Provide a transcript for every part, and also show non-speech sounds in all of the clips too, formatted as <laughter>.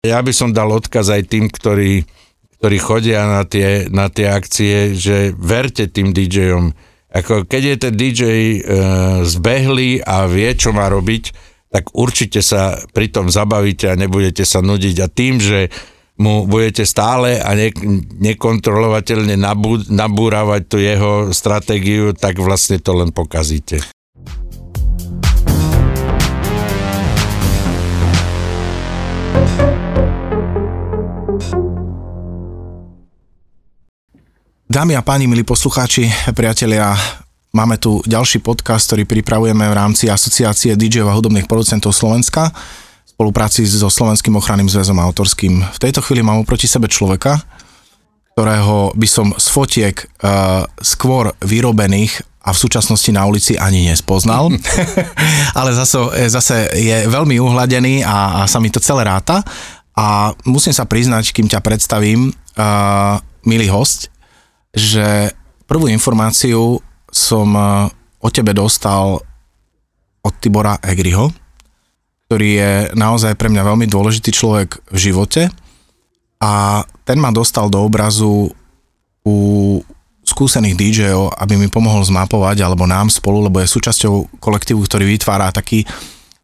Ja by som dal odkaz aj tým, ktorí, ktorí chodia na tie, na tie akcie, že verte tým DJom. Ako keď je ten DJ e, zbehlý a vie, čo má robiť, tak určite sa pri tom zabavíte a nebudete sa nudiť. A tým, že mu budete stále a ne, nekontrolovateľne nabú, nabúravať tú jeho stratégiu, tak vlastne to len pokazíte. Dámy a páni, milí poslucháči, priatelia, máme tu ďalší podcast, ktorý pripravujeme v rámci Asociácie DJ a hudobných producentov Slovenska v spolupráci so Slovenským ochranným zväzom autorským. V tejto chvíli mám oproti sebe človeka, ktorého by som z fotiek uh, skôr vyrobených a v súčasnosti na ulici ani nespoznal, <laughs> ale zase, zase je veľmi uhladený a, a sa mi to celé ráta a musím sa priznať, kým ťa predstavím, uh, milý host, že prvú informáciu som e, o tebe dostal od Tibora Egriho, ktorý je naozaj pre mňa veľmi dôležitý človek v živote. A ten ma dostal do obrazu u skúsených DJov, aby mi pomohol zmapovať, alebo nám spolu, lebo je súčasťou kolektívu, ktorý vytvára taký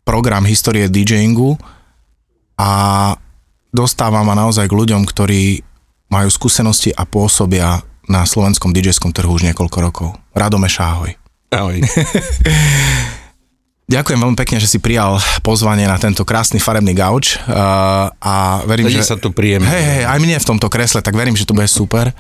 program histórie DJingu a dostáva ma naozaj k ľuďom, ktorí majú skúsenosti a pôsobia na slovenskom DJ-skom trhu už niekoľko rokov. Radome Šáhoj. Ahoj. <laughs> Ďakujem veľmi pekne, že si prijal pozvanie na tento krásny farebný gauč uh, a verím, Sedí že... sa tu príjemne. Hej, hej, aj mne v tomto kresle, tak verím, že to bude super.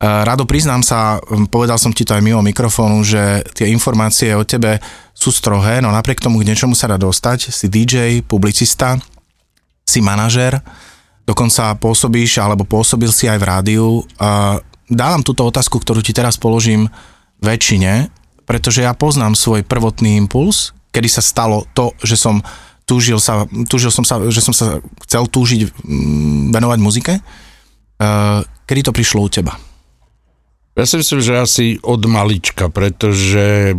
Uh, Rado, priznám sa, povedal som ti to aj mimo mikrofónu, že tie informácie o tebe sú strohé, no napriek tomu k niečomu sa dá dostať. Si DJ, publicista, si manažer, dokonca pôsobíš, alebo pôsobil si aj v rádiu. Uh, dávam túto otázku, ktorú ti teraz položím väčšine, pretože ja poznám svoj prvotný impuls, kedy sa stalo to, že som túžil, sa, túžil som sa, že som sa chcel túžiť mm, venovať muzike. Uh, kedy to prišlo u teba? Ja si myslím, že asi od malička, pretože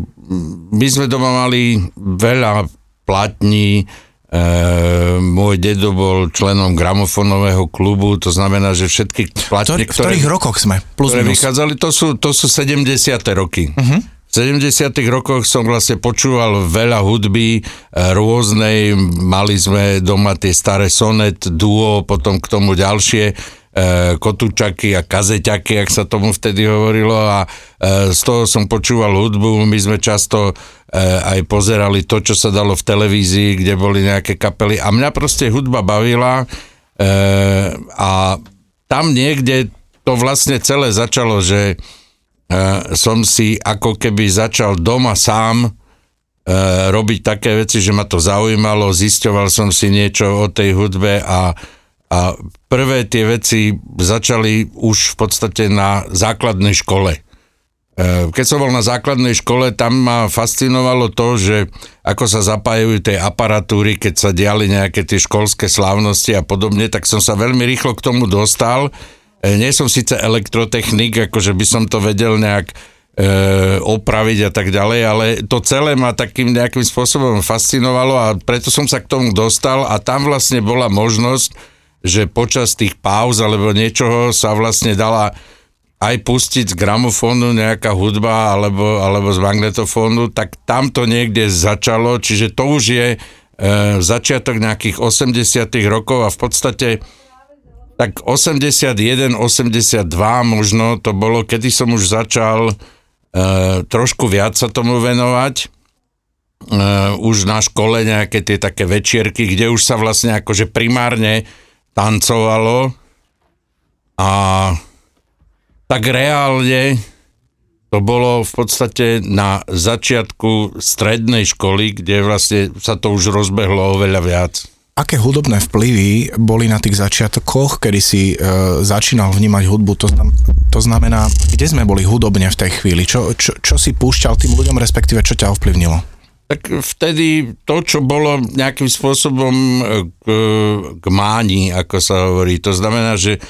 my sme doma mali veľa platní, E, môj dedo bol členom gramofonového klubu, to znamená, že všetky platne, Ktor- ktoré... V ktorých rokoch sme? Plus ktoré minus. vychádzali, to sú, to sú 70. roky. Uh-huh. V 70. rokoch som vlastne počúval veľa hudby e, rôznej, mali sme doma tie staré sonet, duo, potom k tomu ďalšie kotúčaky a kazeťaky, ak sa tomu vtedy hovorilo a e, z toho som počúval hudbu, my sme často e, aj pozerali to, čo sa dalo v televízii, kde boli nejaké kapely. A mňa proste hudba bavila a tam niekde to vlastne celé začalo, že som si ako keby začal doma sám robiť také veci, že ma to zaujímalo, zisťoval som si niečo o tej hudbe a a prvé tie veci začali už v podstate na základnej škole. E, keď som bol na základnej škole, tam ma fascinovalo to, že ako sa zapájajú tej aparatúry, keď sa diali nejaké tie školské slávnosti a podobne, tak som sa veľmi rýchlo k tomu dostal. E, nie som síce elektrotechnik, akože by som to vedel nejak e, opraviť a tak ďalej, ale to celé ma takým nejakým spôsobom fascinovalo a preto som sa k tomu dostal a tam vlastne bola možnosť, že počas tých pauz alebo niečoho sa vlastne dala aj pustiť z gramofónu nejaká hudba alebo, alebo z magnetofónu, tak tam to niekde začalo, čiže to už je e, začiatok nejakých 80 rokov a v podstate tak 81, 82 možno to bolo, kedy som už začal e, trošku viac sa tomu venovať. E, už na škole nejaké tie také večierky, kde už sa vlastne akože primárne tancovalo a tak reálne to bolo v podstate na začiatku strednej školy, kde vlastne sa to už rozbehlo oveľa viac. Aké hudobné vplyvy boli na tých začiatkoch, kedy si e, začínal vnímať hudbu? To, to znamená, kde sme boli hudobne v tej chvíli? Čo, čo, čo si púšťal tým ľuďom, respektíve čo ťa ovplyvnilo? Tak vtedy to, čo bolo nejakým spôsobom k, k máni, ako sa hovorí, to znamená, že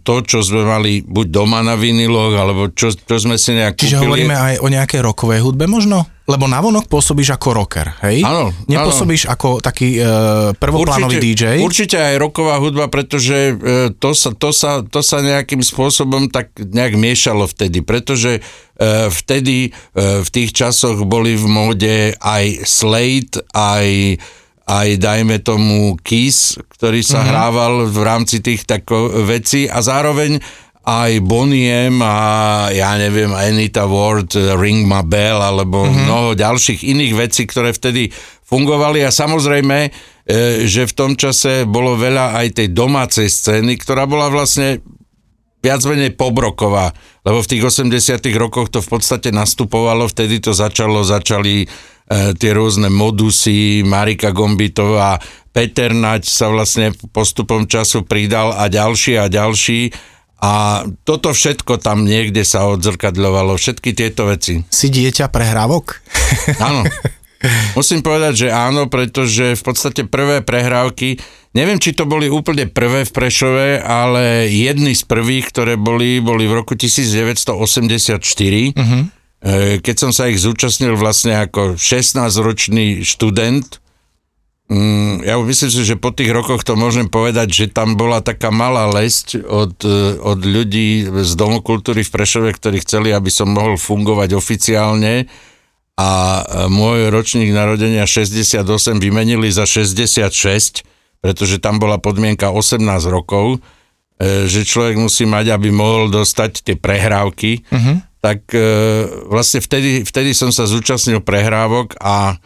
to, čo sme mali buď doma na viniloch, alebo čo, čo sme si nejak Čiže kúpili. hovoríme aj o nejakej rokovej hudbe možno? Lebo navonok pôsobíš ako rocker, hej? Áno, Nepôsobíš ako taký e, prvoplánový určite, DJ? Určite aj roková hudba, pretože e, to, sa, to, sa, to sa nejakým spôsobom tak nejak miešalo vtedy, pretože e, vtedy e, v tých časoch boli v móde aj Slate, aj aj dajme tomu Kiss, ktorý sa mm-hmm. hrával v rámci tých tako vecí a zároveň aj Boniem a ja neviem, Anita Ward, Ring My Bell alebo mm-hmm. mnoho ďalších iných vecí, ktoré vtedy fungovali a samozrejme, e, že v tom čase bolo veľa aj tej domácej scény, ktorá bola vlastne viac menej pobroková, lebo v tých 80 rokoch to v podstate nastupovalo, vtedy to začalo, začali tie rôzne modusy, Marika Gombitová, Peter Nať sa vlastne postupom času pridal a ďalší a ďalší. A toto všetko tam niekde sa odzrkadľovalo, všetky tieto veci. Si dieťa prehrávok? <laughs> Áno. Musím povedať, že áno, pretože v podstate prvé prehrávky, neviem, či to boli úplne prvé v Prešove, ale jedny z prvých, ktoré boli, boli v roku 1984. Uh-huh E, keď som sa ich zúčastnil vlastne ako 16-ročný študent, mm, ja myslím si, že po tých rokoch to môžem povedať, že tam bola taká malá lesť od, e, od ľudí z Domu kultúry v Prešove, ktorí chceli, aby som mohol fungovať oficiálne a e, môj ročník narodenia 68 vymenili za 66, pretože tam bola podmienka 18 rokov, že človek musí mať, aby mohol dostať tie prehrávky. Uh-huh tak e, vlastne vtedy, vtedy som sa zúčastnil prehrávok a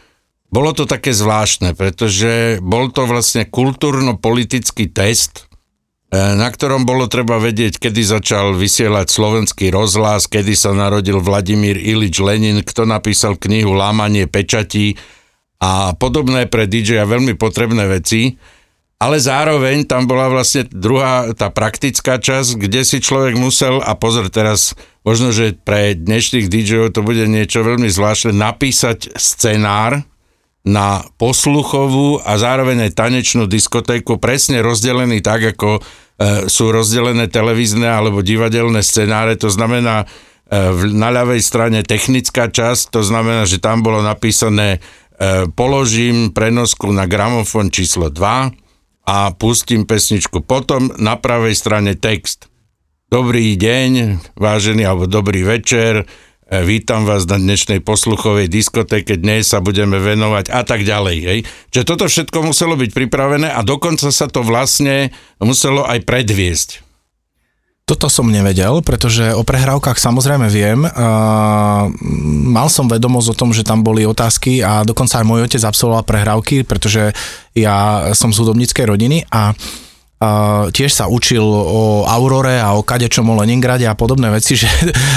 bolo to také zvláštne, pretože bol to vlastne kultúrno-politický test, e, na ktorom bolo treba vedieť, kedy začal vysielať slovenský rozhlas, kedy sa narodil Vladimír Ilič Lenin, kto napísal knihu Lámanie pečatí a podobné pre DJ veľmi potrebné veci ale zároveň tam bola vlastne druhá, tá praktická časť, kde si človek musel, a pozor teraz, možno, že pre dnešných DJov to bude niečo veľmi zvláštne, napísať scenár na posluchovú a zároveň aj tanečnú diskotéku, presne rozdelený tak, ako e, sú rozdelené televízne alebo divadelné scenáre, to znamená, e, na ľavej strane technická časť, to znamená, že tam bolo napísané e, položím prenosku na gramofón číslo 2, a pustím pesničku. Potom na pravej strane text. Dobrý deň, vážený, alebo dobrý večer, e, vítam vás na dnešnej posluchovej diskotéke, dnes sa budeme venovať a tak ďalej. Hej. Čiže toto všetko muselo byť pripravené a dokonca sa to vlastne muselo aj predviesť. Toto som nevedel, pretože o prehrávkach samozrejme viem. mal som vedomosť o tom, že tam boli otázky a dokonca aj môj otec absolvoval prehrávky, pretože ja som z hudobníckej rodiny a tiež sa učil o Aurore a o kadečom o Leningrade a podobné veci, <laughs> že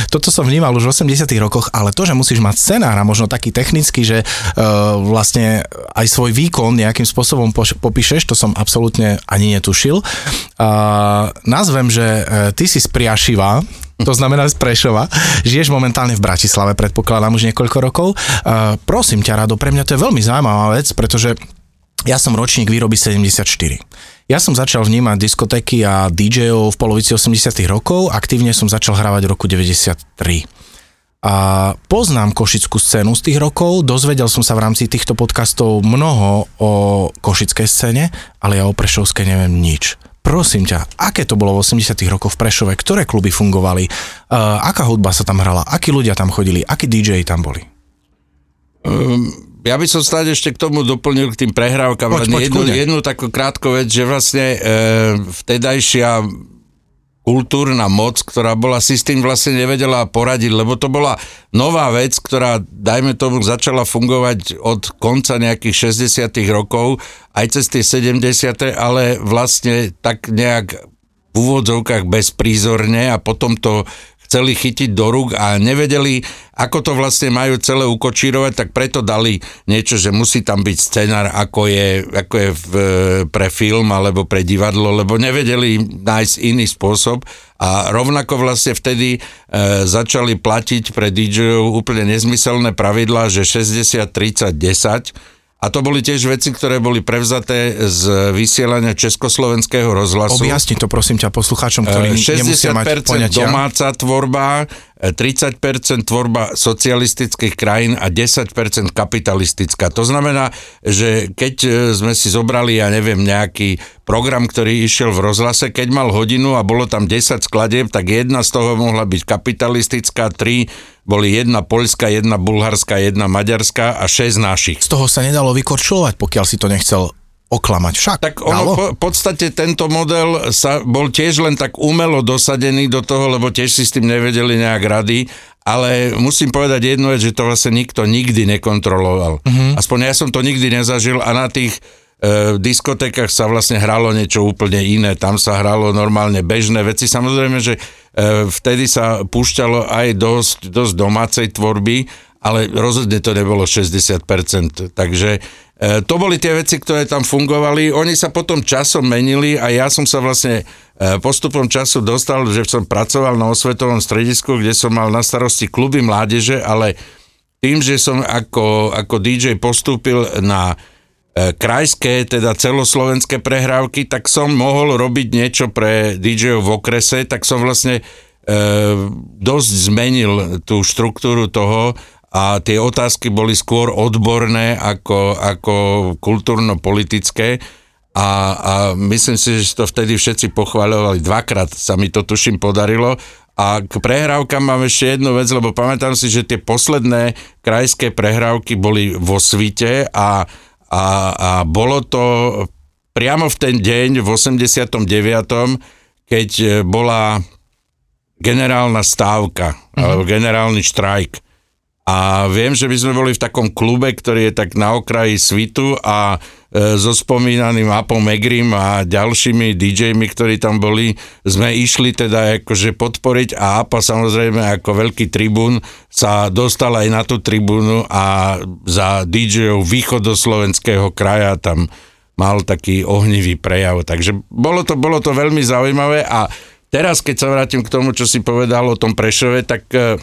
toto som vnímal už v 80 rokoch, ale to, že musíš mať scenár a možno taký technický, že uh, vlastne aj svoj výkon nejakým spôsobom poš- popíšeš, to som absolútne ani netušil. Uh, nazvem, že uh, ty si z Priašiva, to znamená z Prešova. Žiješ momentálne v Bratislave, predpokladám už niekoľko rokov. Uh, prosím ťa, Rado, pre mňa to je veľmi zaujímavá vec, pretože ja som ročník výroby 74. Ja som začal vnímať diskotéky a DJov v polovici 80 rokov, aktívne som začal hravať v roku 93. A poznám košickú scénu z tých rokov, dozvedel som sa v rámci týchto podcastov mnoho o košickej scéne, ale ja o Prešovskej neviem nič. Prosím ťa, aké to bolo v 80 rokoch v Prešove, ktoré kluby fungovali, uh, aká hudba sa tam hrala, akí ľudia tam chodili, akí DJ tam boli? Um, ja by som stále ešte k tomu doplnil k tým prehrávkam poď, poď, jednu, jednu takú krátku vec, že vlastne e, vtedajšia kultúrna moc, ktorá bola si s tým vlastne nevedela poradiť, lebo to bola nová vec, ktorá, dajme tomu, začala fungovať od konca nejakých 60 rokov, aj cez tie 70 ale vlastne tak nejak v úvodzovkách bezprízorne a potom to chceli chytiť do rúk a nevedeli, ako to vlastne majú celé ukočírovať, tak preto dali niečo, že musí tam byť scenár, ako je, ako je v, pre film alebo pre divadlo, lebo nevedeli nájsť iný spôsob. A rovnako vlastne vtedy e, začali platiť pre DJov úplne nezmyselné pravidlá, že 60, 30, 10 a to boli tiež veci, ktoré boli prevzaté z vysielania Československého rozhlasu. Objasni to prosím ťa poslucháčom, ktorí 60% nemusia mať poňatia. domáca tvorba, 30% tvorba socialistických krajín a 10% kapitalistická. To znamená, že keď e, sme si zobrali, ja neviem, nejaký program, ktorý išiel v rozhlase, keď mal hodinu a bolo tam 10 skladieb, tak jedna z toho mohla byť kapitalistická, tri boli jedna poľská, jedna bulharská, jedna maďarská a šesť našich. Z toho sa nedalo vykorčulovať, pokiaľ si to nechcel oklamať však. Tak ono po, v podstate tento model sa bol tiež len tak umelo dosadený do toho, lebo tiež si s tým nevedeli nejak rady, ale musím povedať jednu vec, že to vlastne nikto nikdy nekontroloval. Uh-huh. Aspoň ja som to nikdy nezažil a na tých e, diskotékach sa vlastne hralo niečo úplne iné. Tam sa hralo normálne bežné veci. Samozrejme, že e, vtedy sa púšťalo aj dosť, dosť domácej tvorby, ale rozhodne to nebolo 60%. Takže to boli tie veci, ktoré tam fungovali. Oni sa potom časom menili a ja som sa vlastne e, postupom času dostal, že som pracoval na osvetovom stredisku, kde som mal na starosti kluby mládeže, ale tým, že som ako, ako DJ postúpil na e, krajské, teda celoslovenské prehrávky, tak som mohol robiť niečo pre DJ v okrese, tak som vlastne e, dosť zmenil tú štruktúru toho, a tie otázky boli skôr odborné ako, ako kultúrno-politické a, a myslím si, že to vtedy všetci pochváľovali. Dvakrát sa mi to tuším podarilo a k prehrávkam mám ešte jednu vec, lebo pamätám si, že tie posledné krajské prehrávky boli vo svite a, a, a bolo to priamo v ten deň v 89., keď bola generálna stávka, mm-hmm. alebo generálny štrajk. A viem, že by sme boli v takom klube, ktorý je tak na okraji svitu a e, so spomínaným Apom Megrim a ďalšími DJmi, ktorí tam boli, sme išli teda akože podporiť a Apa samozrejme ako veľký tribún sa dostal aj na tú tribúnu a za DJov východoslovenského kraja tam mal taký ohnivý prejav. Takže bolo to, bolo to veľmi zaujímavé a teraz, keď sa vrátim k tomu, čo si povedal o tom Prešove, tak e,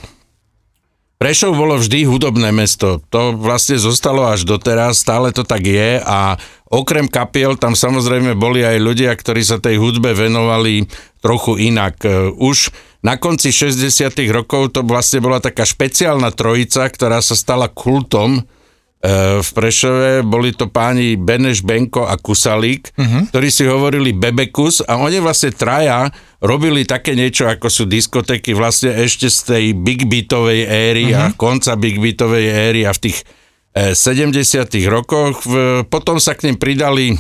Prešov bolo vždy hudobné mesto. To vlastne zostalo až doteraz, stále to tak je a okrem kapiel tam samozrejme boli aj ľudia, ktorí sa tej hudbe venovali trochu inak. E, už na konci 60 rokov to vlastne bola taká špeciálna trojica, ktorá sa stala kultom v Prešove boli to páni Beneš, Benko a Kusalík, uh-huh. ktorí si hovorili Bebekus a oni vlastne traja robili také niečo, ako sú diskotéky vlastne ešte z tej big beatovej éry uh-huh. a mhm. konca big beatovej éry a v tých e, 70 rokoch. V, potom sa k nim pridali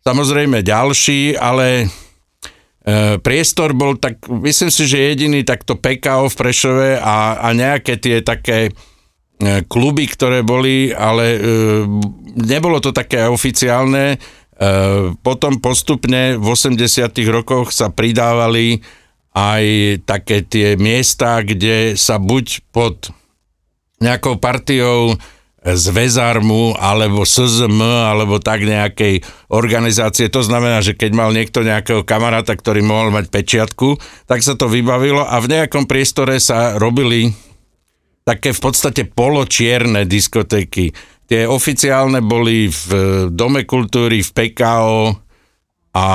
samozrejme ďalší, ale e, priestor bol tak, myslím si, že jediný takto PKO v Prešove a, a nejaké tie také kluby, ktoré boli, ale e, nebolo to také oficiálne. E, potom postupne v 80 rokoch sa pridávali aj také tie miesta, kde sa buď pod nejakou partiou z Vezarmu alebo SZM alebo tak nejakej organizácie. To znamená, že keď mal niekto nejakého kamaráta, ktorý mohol mať pečiatku, tak sa to vybavilo a v nejakom priestore sa robili také v podstate poločierne diskotéky. Tie oficiálne boli v Dome kultúry, v PKO a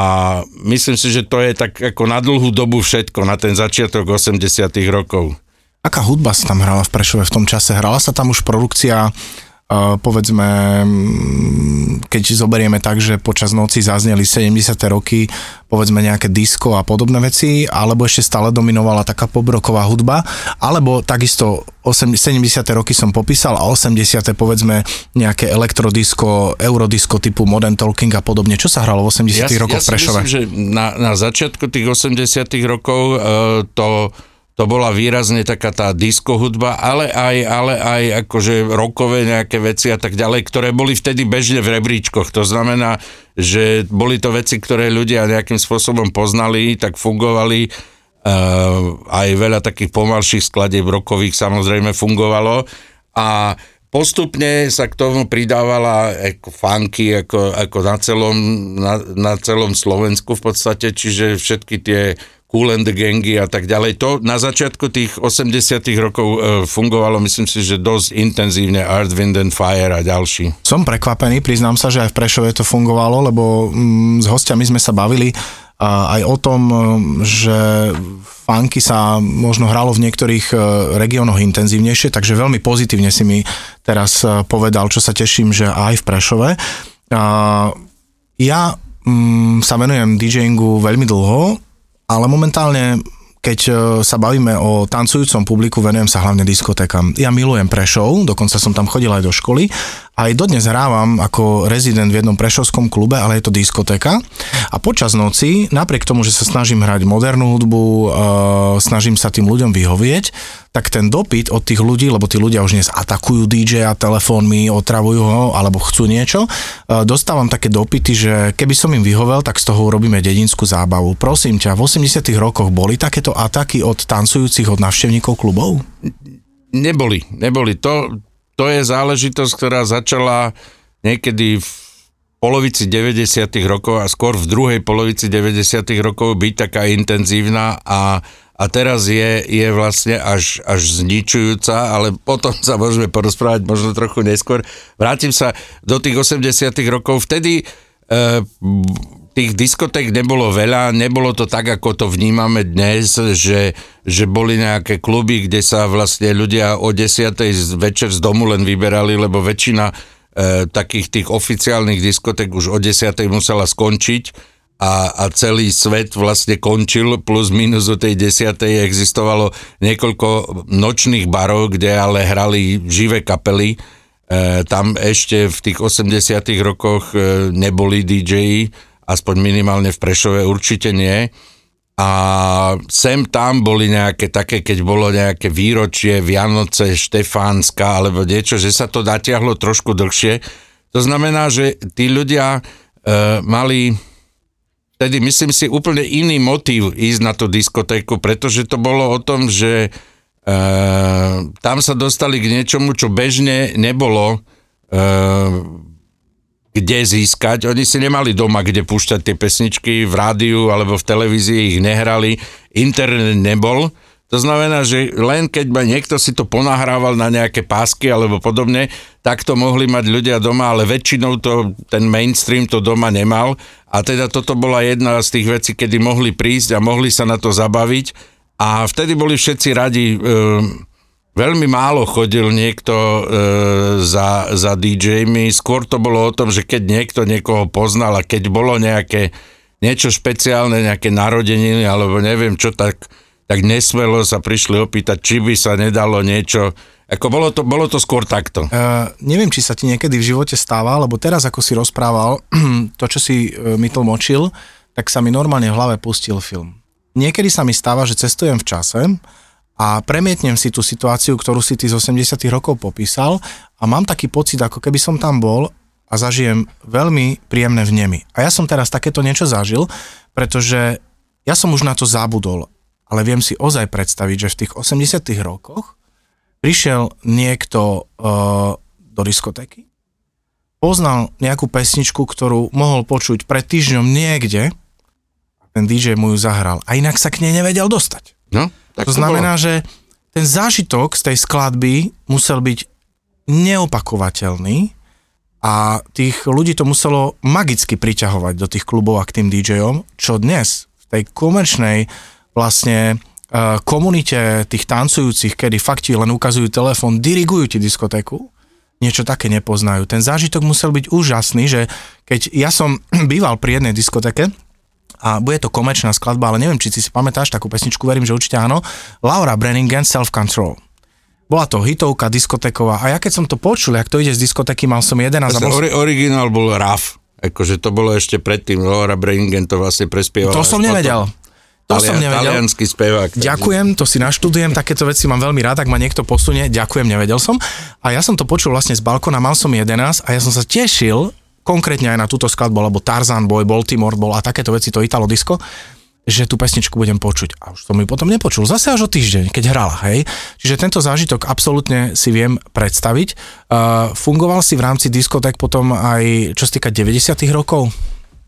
myslím si, že to je tak ako na dlhú dobu všetko, na ten začiatok 80 rokov. Aká hudba sa tam hrala v Prešove v tom čase? Hrala sa tam už produkcia povedzme, mm, keď zoberieme tak, že počas noci zazneli 70. roky, povedzme nejaké disko a podobné veci, alebo ešte stále dominovala taká pobroková hudba, alebo takisto 70. roky som popísal a 80. povedzme nejaké elektrodisko, eurodisko typu Modern Talking a podobne. Čo sa hralo v 80. Ja, rokoch ja v Prešove? Myslím, že na, na začiatku tých 80. rokov uh, to to bola výrazne taká tá disco hudba, ale aj, ale aj akože rokové nejaké veci a tak ďalej, ktoré boli vtedy bežne v rebríčkoch. To znamená, že boli to veci, ktoré ľudia nejakým spôsobom poznali, tak fungovali. Uh, aj veľa takých pomalších skladieb rokových samozrejme fungovalo. A postupne sa k tomu pridávala ako funky ako, ako na, celom, na, na celom Slovensku v podstate, čiže všetky tie Cool and the Gangy a tak ďalej. To na začiatku tých 80 rokov e, fungovalo, myslím si, že dosť intenzívne Art, Wind and Fire a ďalší. Som prekvapený, priznám sa, že aj v Prešove to fungovalo, lebo mm, s hostiami sme sa bavili aj o tom, e, že funky sa možno hralo v niektorých e, regiónoch intenzívnejšie, takže veľmi pozitívne si mi teraz povedal, čo sa teším, že aj v Prešove. Ja mm, sa venujem DJingu veľmi dlho, ale momentálne keď e, sa bavíme o tancujúcom publiku, venujem sa hlavne diskotékam. Ja milujem Prešov, dokonca som tam chodil aj do školy. Aj dodnes hrávam ako rezident v jednom prešovskom klube, ale je to diskotéka. A počas noci, napriek tomu, že sa snažím hrať modernú hudbu, uh, snažím sa tým ľuďom vyhovieť, tak ten dopyt od tých ľudí, lebo tí ľudia už dnes atakujú DJ a telefónmi, otravujú ho alebo chcú niečo, e, dostávam také dopity, že keby som im vyhovel, tak z toho urobíme dedinskú zábavu. Prosím ťa, v 80 rokoch boli takéto ataky od tancujúcich, od návštevníkov klubov? Neboli, neboli. To, to je záležitosť, ktorá začala niekedy v polovici 90. rokov a skôr v druhej polovici 90. rokov byť taká intenzívna a a teraz je, je vlastne až, až zničujúca, ale potom sa môžeme porozprávať možno trochu neskôr. Vrátim sa do tých 80 rokov, vtedy e, tých diskotek nebolo veľa, nebolo to tak, ako to vnímame dnes, že, že boli nejaké kluby, kde sa vlastne ľudia o 10. večer z domu len vyberali, lebo väčšina e, takých tých oficiálnych diskotek už o 10. musela skončiť a, a celý svet vlastne končil, plus minus o tej desiatej existovalo niekoľko nočných barov, kde ale hrali živé kapely. E, tam ešte v tých 80 rokoch e, neboli DJ, aspoň minimálne v Prešove určite nie. A sem tam boli nejaké také, keď bolo nejaké výročie, Vianoce, Štefánska alebo niečo, že sa to natiahlo trošku dlhšie. To znamená, že tí ľudia e, mali vtedy myslím si úplne iný motív ísť na tú diskotéku, pretože to bolo o tom, že e, tam sa dostali k niečomu, čo bežne nebolo e, kde získať. Oni si nemali doma, kde púšťať tie pesničky v rádiu alebo v televízii ich nehrali. Internet nebol. To znamená, že len keď ma niekto si to ponahrával na nejaké pásky alebo podobne, tak to mohli mať ľudia doma, ale väčšinou to, ten mainstream to doma nemal. A teda toto bola jedna z tých vecí, kedy mohli prísť a mohli sa na to zabaviť. A vtedy boli všetci radi. E, veľmi málo chodil niekto e, za, za DJmi. Skôr to bolo o tom, že keď niekto niekoho poznal a keď bolo nejaké niečo špeciálne, nejaké narodeniny alebo neviem čo, tak tak nesmelo sa prišli opýtať, či by sa nedalo niečo, ako bolo to, bolo to skôr takto. Uh, neviem, či sa ti niekedy v živote stáva, lebo teraz ako si rozprával, <clears throat> to, čo si uh, mi tlmočil, tak sa mi normálne v hlave pustil film. Niekedy sa mi stáva, že cestujem v čase a premietnem si tú situáciu, ktorú si ty z 80 rokov popísal a mám taký pocit, ako keby som tam bol a zažijem veľmi príjemné vnemy. A ja som teraz takéto niečo zažil, pretože ja som už na to zabudol ale viem si ozaj predstaviť, že v tých 80 rokoch prišiel niekto uh, do diskotéky, poznal nejakú pesničku, ktorú mohol počuť pred týždňom niekde, ten DJ mu ju zahral a inak sa k nej nevedel dostať. No, tak to, to znamená, bolo. že ten zážitok z tej skladby musel byť neopakovateľný a tých ľudí to muselo magicky priťahovať do tých klubov a k tým DJom, čo dnes v tej komerčnej vlastne uh, komunite tých tancujúcich, kedy fakt ti len ukazujú telefón, dirigujú ti diskotéku, niečo také nepoznajú. Ten zážitok musel byť úžasný, že keď ja som <clears throat> býval pri jednej diskoteke, a bude to komerčná skladba, ale neviem, či si si pamätáš takú pesničku, verím, že určite áno, Laura Brenningen Self Control. Bola to hitovka diskoteková a ja keď som to počul, ak to ide z diskoteky, mal som 11 a bol... Ori- originál bol RAF, akože to bolo ešte predtým, Laura Brenningen to vlastne prespievala. To som nevedel. Potom. To Talian, som nevedel. Talianský spevák. Ďakujem, to si naštudujem, takéto veci mám veľmi rád, ak ma niekto posunie, ďakujem, nevedel som. A ja som to počul vlastne z balkona, mal som 11 a ja som sa tešil, konkrétne aj na túto skladbu, lebo Tarzan Boy, Baltimore bol a takéto veci, to Italo Disco, že tú pesničku budem počuť. A už som ju potom nepočul. Zase až o týždeň, keď hrala, hej. Čiže tento zážitok absolútne si viem predstaviť. Uh, fungoval si v rámci diskotek potom aj, čo sa týka 90 rokov?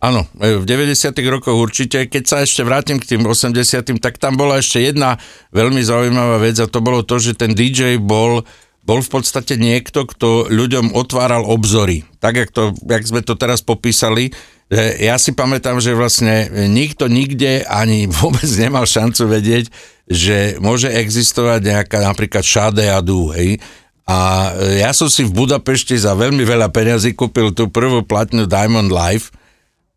Áno, e, v 90. rokoch určite. Keď sa ešte vrátim k tým 80. tak tam bola ešte jedna veľmi zaujímavá vec a to bolo to, že ten DJ bol bol v podstate niekto, kto ľuďom otváral obzory. Tak, jak, to, jak sme to teraz popísali, ja si pamätám, že vlastne nikto nikde ani <laughs> vôbec nemal šancu vedieť, že môže existovať nejaká napríklad Shade Adu, hej, a ja som si v Budapešti za veľmi veľa peňazí kúpil tú prvú platňu Diamond Life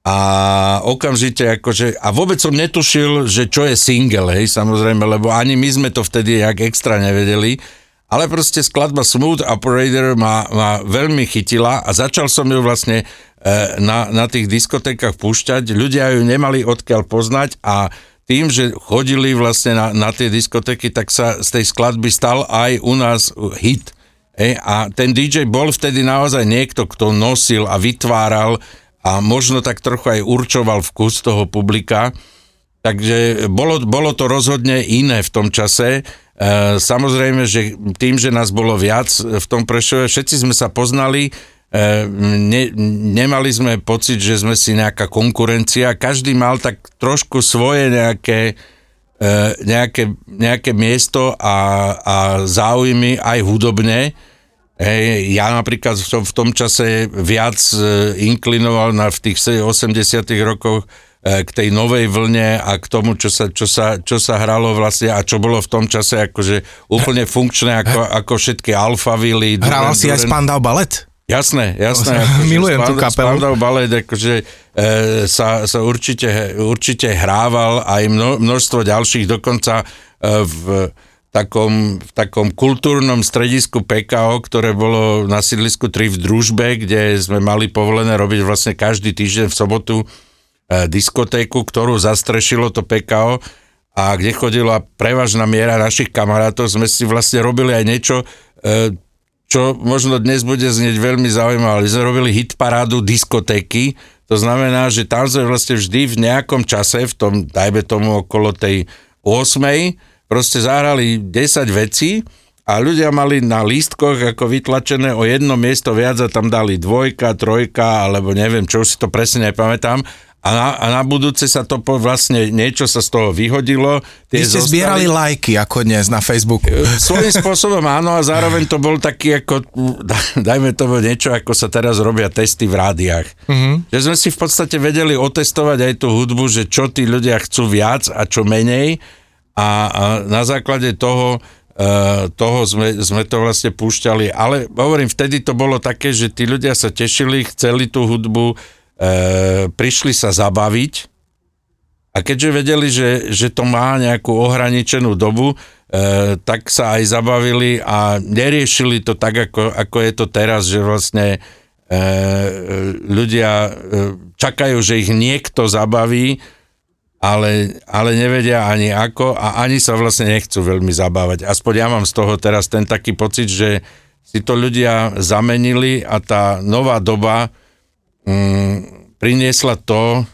a okamžite akože, a vôbec som netušil, že čo je single, hej, samozrejme, lebo ani my sme to vtedy jak extra nevedeli, ale proste skladba Smooth Operator ma, ma veľmi chytila a začal som ju vlastne e, na, na tých diskotékach púšťať. Ľudia ju nemali odkiaľ poznať a tým, že chodili vlastne na, na tie diskotéky, tak sa z tej skladby stal aj u nás hit. E, a ten DJ bol vtedy naozaj niekto, kto nosil a vytváral a možno tak trochu aj určoval vkus toho publika. Takže bolo, bolo to rozhodne iné v tom čase. E, samozrejme, že tým, že nás bolo viac v tom Prešove, všetci sme sa poznali, e, ne, nemali sme pocit, že sme si nejaká konkurencia, každý mal tak trošku svoje nejaké, e, nejaké, nejaké miesto a, a záujmy aj hudobne. Hej, ja napríklad som v tom čase viac inklinoval na, v tých 80 rokoch k tej novej vlne a k tomu, čo sa, čo sa, čo sa hralo vlastne a čo bolo v tom čase akože úplne funkčné ako, ako všetky alfavily. Hral si aj Spandau Balet? Jasné, jasné. <laughs> Akože Milujem tú kapelu. Spandau Ballet, akože e, sa, sa určite, určite hrával aj mno, množstvo ďalších, dokonca e, v takom, v takom kultúrnom stredisku PKO, ktoré bolo na sídlisku 3 v družbe, kde sme mali povolené robiť vlastne každý týždeň v sobotu E, diskotéku, ktorú zastrešilo to PKO a kde chodila prevažná miera našich kamarátov, sme si vlastne robili aj niečo, e, čo možno dnes bude znieť veľmi zaujímavé. Sme robili hit parádu diskotéky, to znamená, že tam sme vlastne vždy v nejakom čase, v tom, dajme tomu okolo tej 8. proste zahrali 10 vecí a ľudia mali na lístkoch ako vytlačené o jedno miesto viac a tam dali dvojka, trojka, alebo neviem, čo už si to presne nepamätám a na, a na budúce sa to po, vlastne niečo sa z toho vyhodilo. Tie Vy ste zostali, zbierali lajky ako dnes na Facebooku. E, svojím spôsobom áno a zároveň to bol taký ako, dajme to niečo, ako sa teraz robia testy v rádiách. Mm-hmm. Že sme si v podstate vedeli otestovať aj tú hudbu, že čo tí ľudia chcú viac a čo menej a, a na základe toho Uh, toho sme, sme to vlastne púšťali, ale hovorím, vtedy to bolo také, že tí ľudia sa tešili, chceli tú hudbu, e, prišli sa zabaviť a keďže vedeli, že, že to má nejakú ohraničenú dobu, e, tak sa aj zabavili a neriešili to tak, ako, ako je to teraz, že vlastne e, ľudia e, čakajú, že ich niekto zabaví, ale, ale nevedia ani ako a ani sa vlastne nechcú veľmi zabávať. Aspoň ja mám z toho teraz ten taký pocit, že si to ľudia zamenili a tá nová doba mm, priniesla to,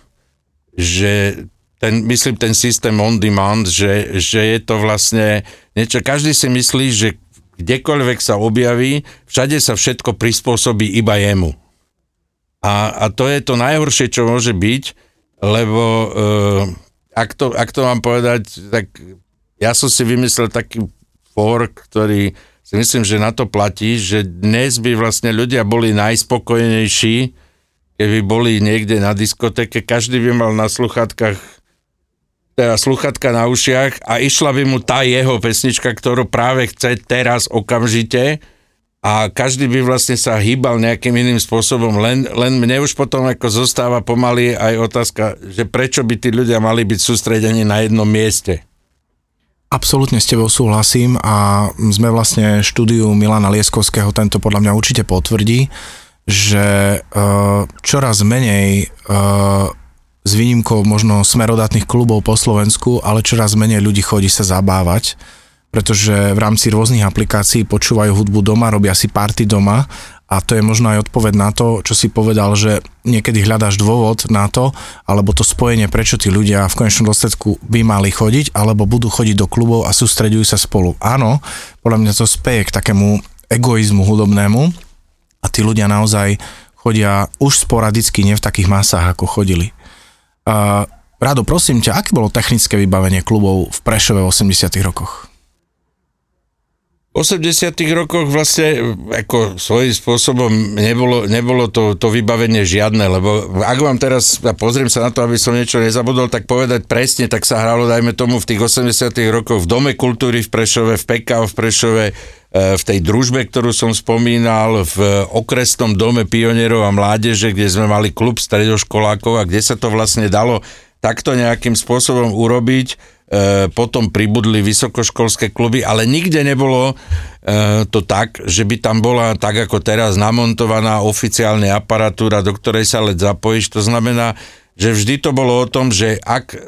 že ten, myslím, ten systém on demand, že, že je to vlastne niečo, každý si myslí, že kdekoľvek sa objaví, všade sa všetko prispôsobí iba jemu. A, a to je to najhoršie, čo môže byť, lebo uh, ak, to, ak to mám povedať, tak ja som si vymyslel taký for, ktorý si myslím, že na to platí, že dnes by vlastne ľudia boli najspokojnejší, keby boli niekde na diskotéke, každý by mal na sluchatkách teda sluchatka na ušiach a išla by mu tá jeho pesnička, ktorú práve chce teraz okamžite. A každý by vlastne sa hýbal nejakým iným spôsobom, len, len mne už potom ako zostáva pomaly aj otázka, že prečo by tí ľudia mali byť sústredení na jednom mieste. Absolútne s tebou súhlasím a sme vlastne štúdiu Milana Lieskovského, tento podľa mňa určite potvrdí, že uh, čoraz menej uh, s výnimkou možno smerodatných klubov po Slovensku, ale čoraz menej ľudí chodí sa zabávať, pretože v rámci rôznych aplikácií počúvajú hudbu doma, robia si party doma a to je možno aj odpoveď na to, čo si povedal, že niekedy hľadáš dôvod na to, alebo to spojenie, prečo tí ľudia v konečnom dôsledku by mali chodiť, alebo budú chodiť do klubov a sústredujú sa spolu. Áno, podľa mňa to speje k takému egoizmu hudobnému, a tí ľudia naozaj chodia už sporadicky, nie v takých masách, ako chodili. Uh, Rado, prosím ťa, aké bolo technické vybavenie klubov v Prešove v 80 rokoch? V 80 rokoch vlastne ako svojím spôsobom nebolo, nebolo to, to vybavenie žiadne, lebo ak vám teraz, ja pozriem sa na to, aby som niečo nezabudol, tak povedať presne, tak sa hralo, dajme tomu, v tých 80 rokoch v Dome kultúry v Prešove, v PK v Prešove, v tej družbe, ktorú som spomínal, v okresnom dome pionierov a mládeže, kde sme mali klub stredoškolákov a kde sa to vlastne dalo takto nejakým spôsobom urobiť E, potom pribudli vysokoškolské kluby, ale nikde nebolo e, to tak, že by tam bola tak ako teraz namontovaná oficiálna aparatúra, do ktorej sa let zapojíš. To znamená, že vždy to bolo o tom, že ak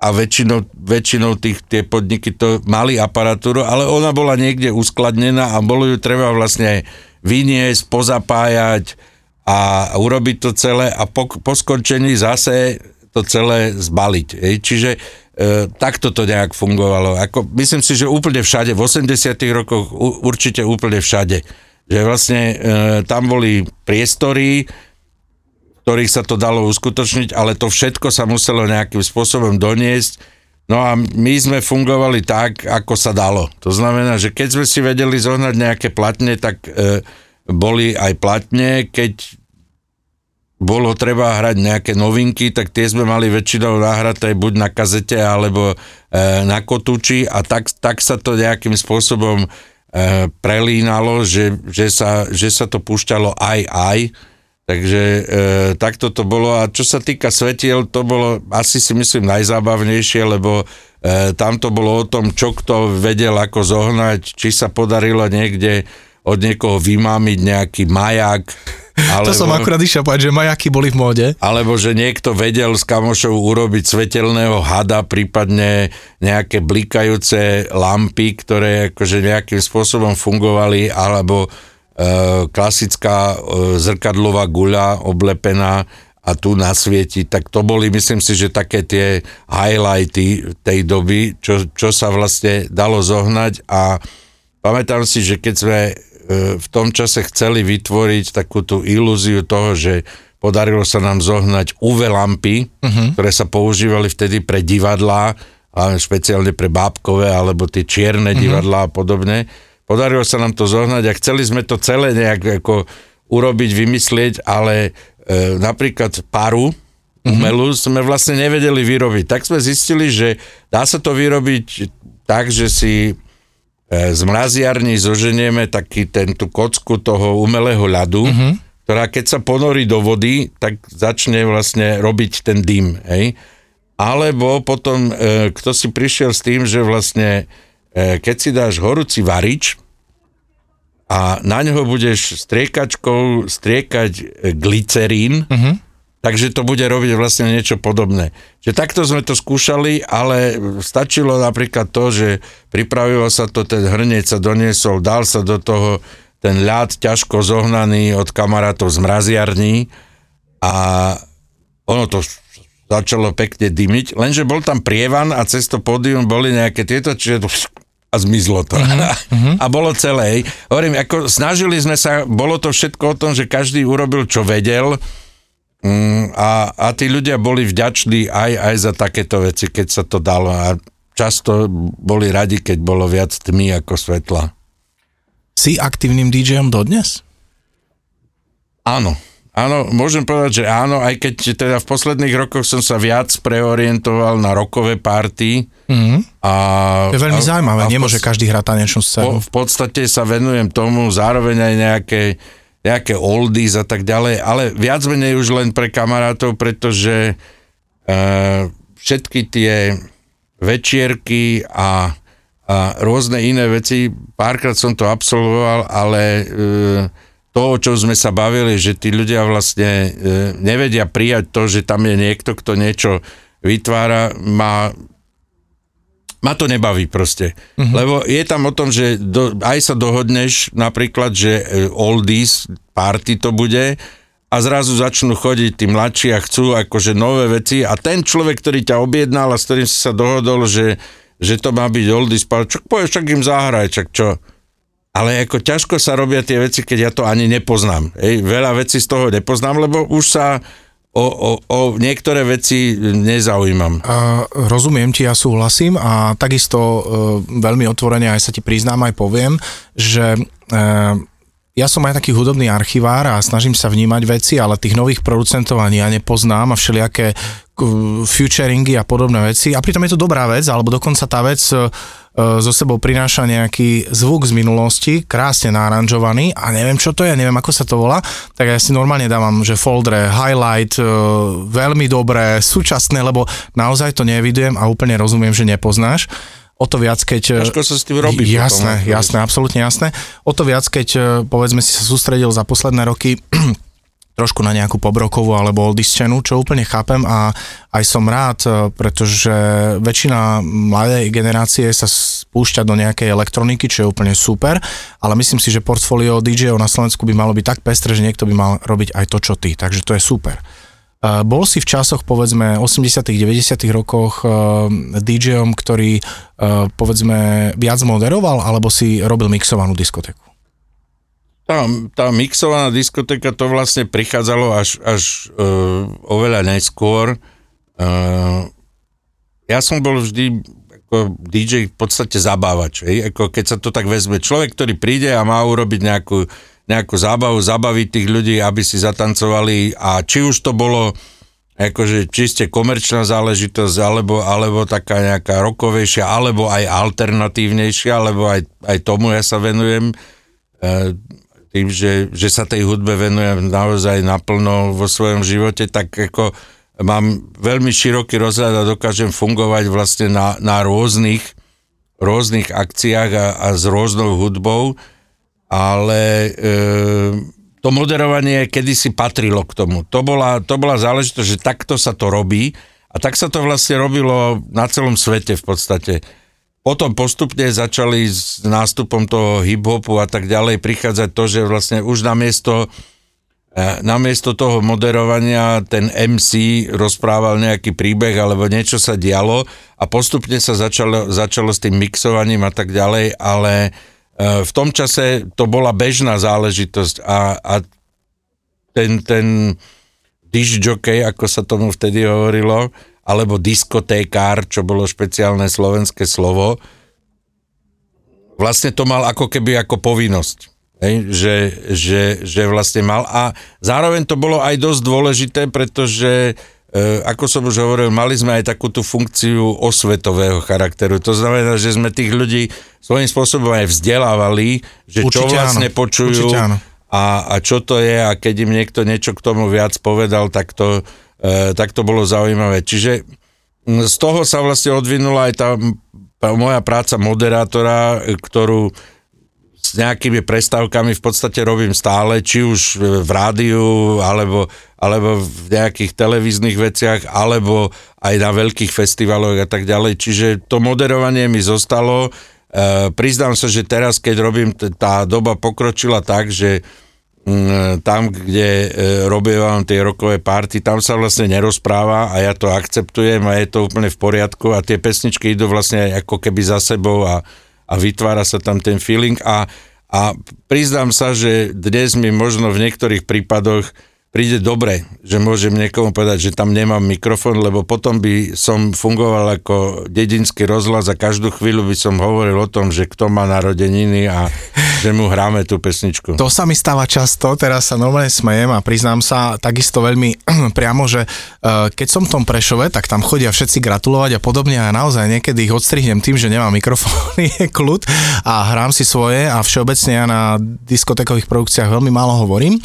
a väčšinou, väčšinou tých, tie podniky to mali aparatúru, ale ona bola niekde uskladnená a bolo ju treba vlastne vyniesť, pozapájať a urobiť to celé a po, po skončení zase to celé zbaliť. Ej. Čiže E, takto to nejak fungovalo. Ako, myslím si, že úplne všade, v 80 rokoch u, určite úplne všade. Že vlastne e, tam boli priestory, ktorých sa to dalo uskutočniť, ale to všetko sa muselo nejakým spôsobom doniesť. No a my sme fungovali tak, ako sa dalo. To znamená, že keď sme si vedeli zohnať nejaké platne, tak e, boli aj platne, keď bolo treba hrať nejaké novinky, tak tie sme mali väčšinou nahraté buď na kazete alebo e, na kotúči a tak, tak sa to nejakým spôsobom e, prelínalo, že, že, sa, že sa to púšťalo aj aj. Takže e, takto to bolo a čo sa týka svetiel, to bolo asi si myslím najzábavnejšie, lebo e, tam to bolo o tom, čo kto vedel ako zohnať, či sa podarilo niekde od niekoho vymámiť nejaký maják, alebo, <laughs> to som akurát išiel povedať, že majaky boli v móde. Alebo že niekto vedel s kamošou urobiť svetelného hada, prípadne nejaké blikajúce lampy, ktoré akože nejakým spôsobom fungovali, alebo klasická e, zrkadlová guľa oblepená a tu nasvieti, tak to boli, myslím si, že také tie highlighty tej doby, čo, čo sa vlastne dalo zohnať a pamätám si, že keď sme E, v tom čase chceli vytvoriť takú tú ilúziu toho, že podarilo sa nám zohnať UV lampy, uh-huh. ktoré sa používali vtedy pre divadlá, ale špeciálne pre bábkové alebo tie čierne uh-huh. divadlá a podobne. Podarilo sa nám to zohnať a chceli sme to celé nejak ako urobiť, vymyslieť, ale e, napríklad paru umelú uh-huh. sme vlastne nevedeli vyrobiť. Tak sme zistili, že dá sa to vyrobiť tak, že si E, z mraziarní zoženieme taký ten, tú kocku toho umelého ľadu, uh-huh. ktorá keď sa ponorí do vody, tak začne vlastne robiť ten dym. Hej? Alebo potom, e, kto si prišiel s tým, že vlastne keď si dáš horúci varič a na ňo budeš striekačkou striekať e, glycerín, uh-huh Takže to bude robiť vlastne niečo podobné. Že takto sme to skúšali, ale stačilo napríklad to, že pripravilo sa to, ten hrniec sa doniesol, dal sa do toho ten ľad ťažko zohnaný od kamarátov z mraziarní a ono to začalo pekne dymiť, lenže bol tam prievan a cez to pódium boli nejaké tieto, čiže a zmizlo to. Uh-huh. <laughs> A bolo celé. Hovorím, ako snažili sme sa, bolo to všetko o tom, že každý urobil, čo vedel, Mm, a, a tí ľudia boli vďační aj, aj za takéto veci, keď sa to dalo. A často boli radi, keď bolo viac tmy ako svetla. Si aktívnym DJom dodnes? Áno. Áno, môžem povedať, že áno, aj keď teda v posledných rokoch som sa viac preorientoval na rokové party. Mm-hmm. A, to je veľmi a, zaujímavé, a nemôže každý hrať tanečnú scénu. Po, v podstate sa venujem tomu, zároveň aj nejakej nejaké oldies a tak ďalej, ale viac menej už len pre kamarátov, pretože uh, všetky tie večierky a, a rôzne iné veci, párkrát som to absolvoval, ale uh, to, o čom sme sa bavili, že tí ľudia vlastne uh, nevedia prijať to, že tam je niekto, kto niečo vytvára, má ma to nebaví proste. Uh-huh. Lebo je tam o tom, že do, aj sa dohodneš napríklad, že e, oldies party to bude a zrazu začnú chodiť tí mladší a chcú akože nové veci a ten človek, ktorý ťa objednal a s ktorým si sa dohodol, že, že to má byť oldies party, čo povieš, čak im zahraj, čak čo. Ale ako ťažko sa robia tie veci, keď ja to ani nepoznám. Ej, veľa vecí z toho nepoznám, lebo už sa o, o, o niektoré veci nezaujímam. Uh, rozumiem ti, ja súhlasím a takisto uh, veľmi otvorene aj sa ti priznám, aj poviem, že uh, ja som aj taký hudobný archivár a snažím sa vnímať veci, ale tých nových producentov ani ja nepoznám a všelijaké futuringy a podobné veci. A pritom je to dobrá vec, alebo dokonca tá vec uh, so sebou prináša nejaký zvuk z minulosti, krásne naranžovaný a neviem čo to je, neviem ako sa to volá, tak ja si normálne dávam, že foldre, highlight, uh, veľmi dobré, súčasné, lebo naozaj to nevidujem a úplne rozumiem, že nepoznáš o to viac, keď... Ťažko sa s tým robí. Jasné, potom, jasné, absolútne jasné. O to viac, keď e, povedzme si sa sústredil za posledné roky trošku na nejakú pobrokovú alebo cenu, čo úplne chápem a aj som rád, e, pretože väčšina mladej generácie sa spúšťa do nejakej elektroniky, čo je úplne super, ale myslím si, že portfólio DJ-ov na Slovensku by malo byť tak pestré, že niekto by mal robiť aj to, čo ty, takže to je super. Bol si v časoch, povedzme, 80 90 rokoch DJom, ktorý, povedzme, viac moderoval, alebo si robil mixovanú diskotéku? Tá, tá mixovaná diskotéka, to vlastne prichádzalo až, až uh, oveľa neskôr. Uh, ja som bol vždy ako DJ v podstate zabávač. Hej? Ako keď sa to tak vezme. Človek, ktorý príde a má urobiť nejakú nejakú zábavu, zabaviť tých ľudí, aby si zatancovali a či už to bolo akože čiste komerčná záležitosť, alebo, alebo taká nejaká rokovejšia, alebo aj alternatívnejšia, alebo aj, aj tomu ja sa venujem, e, tým, že, že sa tej hudbe venujem naozaj naplno vo svojom živote, tak ako mám veľmi široký rozhľad a dokážem fungovať vlastne na, na rôznych, rôznych akciách a, a s rôznou hudbou ale e, to moderovanie kedysi patrilo k tomu. To bola, to bola záležitosť, že takto sa to robí a tak sa to vlastne robilo na celom svete v podstate. Potom postupne začali s nástupom toho hip-hopu a tak ďalej prichádzať to, že vlastne už namiesto, e, namiesto toho moderovania ten MC rozprával nejaký príbeh alebo niečo sa dialo a postupne sa začalo, začalo s tým mixovaním a tak ďalej, ale E, v tom čase to bola bežná záležitosť a, a ten, ten dish jockey, ako sa tomu vtedy hovorilo, alebo diskotékár, čo bolo špeciálne slovenské slovo, vlastne to mal ako keby ako povinnosť. Hej, že, že, že vlastne mal a zároveň to bolo aj dosť dôležité, pretože E, ako som už hovoril, mali sme aj takú tú funkciu osvetového charakteru. To znamená, že sme tých ľudí svojím spôsobom aj vzdelávali, že Určite čo vlastne áno. počujú a, a čo to je a keď im niekto niečo k tomu viac povedal, tak to, tak to bolo zaujímavé. Čiže z toho sa vlastne odvinula aj tá moja práca moderátora, ktorú s nejakými prestávkami v podstate robím stále, či už v rádiu, alebo, alebo v nejakých televíznych veciach, alebo aj na veľkých festivaloch a tak ďalej. Čiže to moderovanie mi zostalo. E, priznám sa, že teraz, keď robím, tá doba pokročila tak, že tam, kde e, robievam tie rokové party, tam sa vlastne nerozpráva a ja to akceptujem a je to úplne v poriadku a tie pesničky idú vlastne ako keby za sebou a a vytvára sa tam ten feeling a, a priznám sa, že dnes mi možno v niektorých prípadoch príde dobre, že môžem niekomu povedať, že tam nemám mikrofón, lebo potom by som fungoval ako dedinský rozhlas a každú chvíľu by som hovoril o tom, že kto má narodeniny a <laughs> že mu hráme tú pesničku. To sa mi stáva často, teraz sa normálne smejem a priznám sa takisto veľmi <clears throat> priamo, že uh, keď som v tom Prešove, tak tam chodia všetci gratulovať a podobne a naozaj niekedy ich odstrihnem tým, že nemám mikrofón, <laughs> je kľud a hrám si svoje a všeobecne ja na diskotekových produkciách veľmi málo hovorím,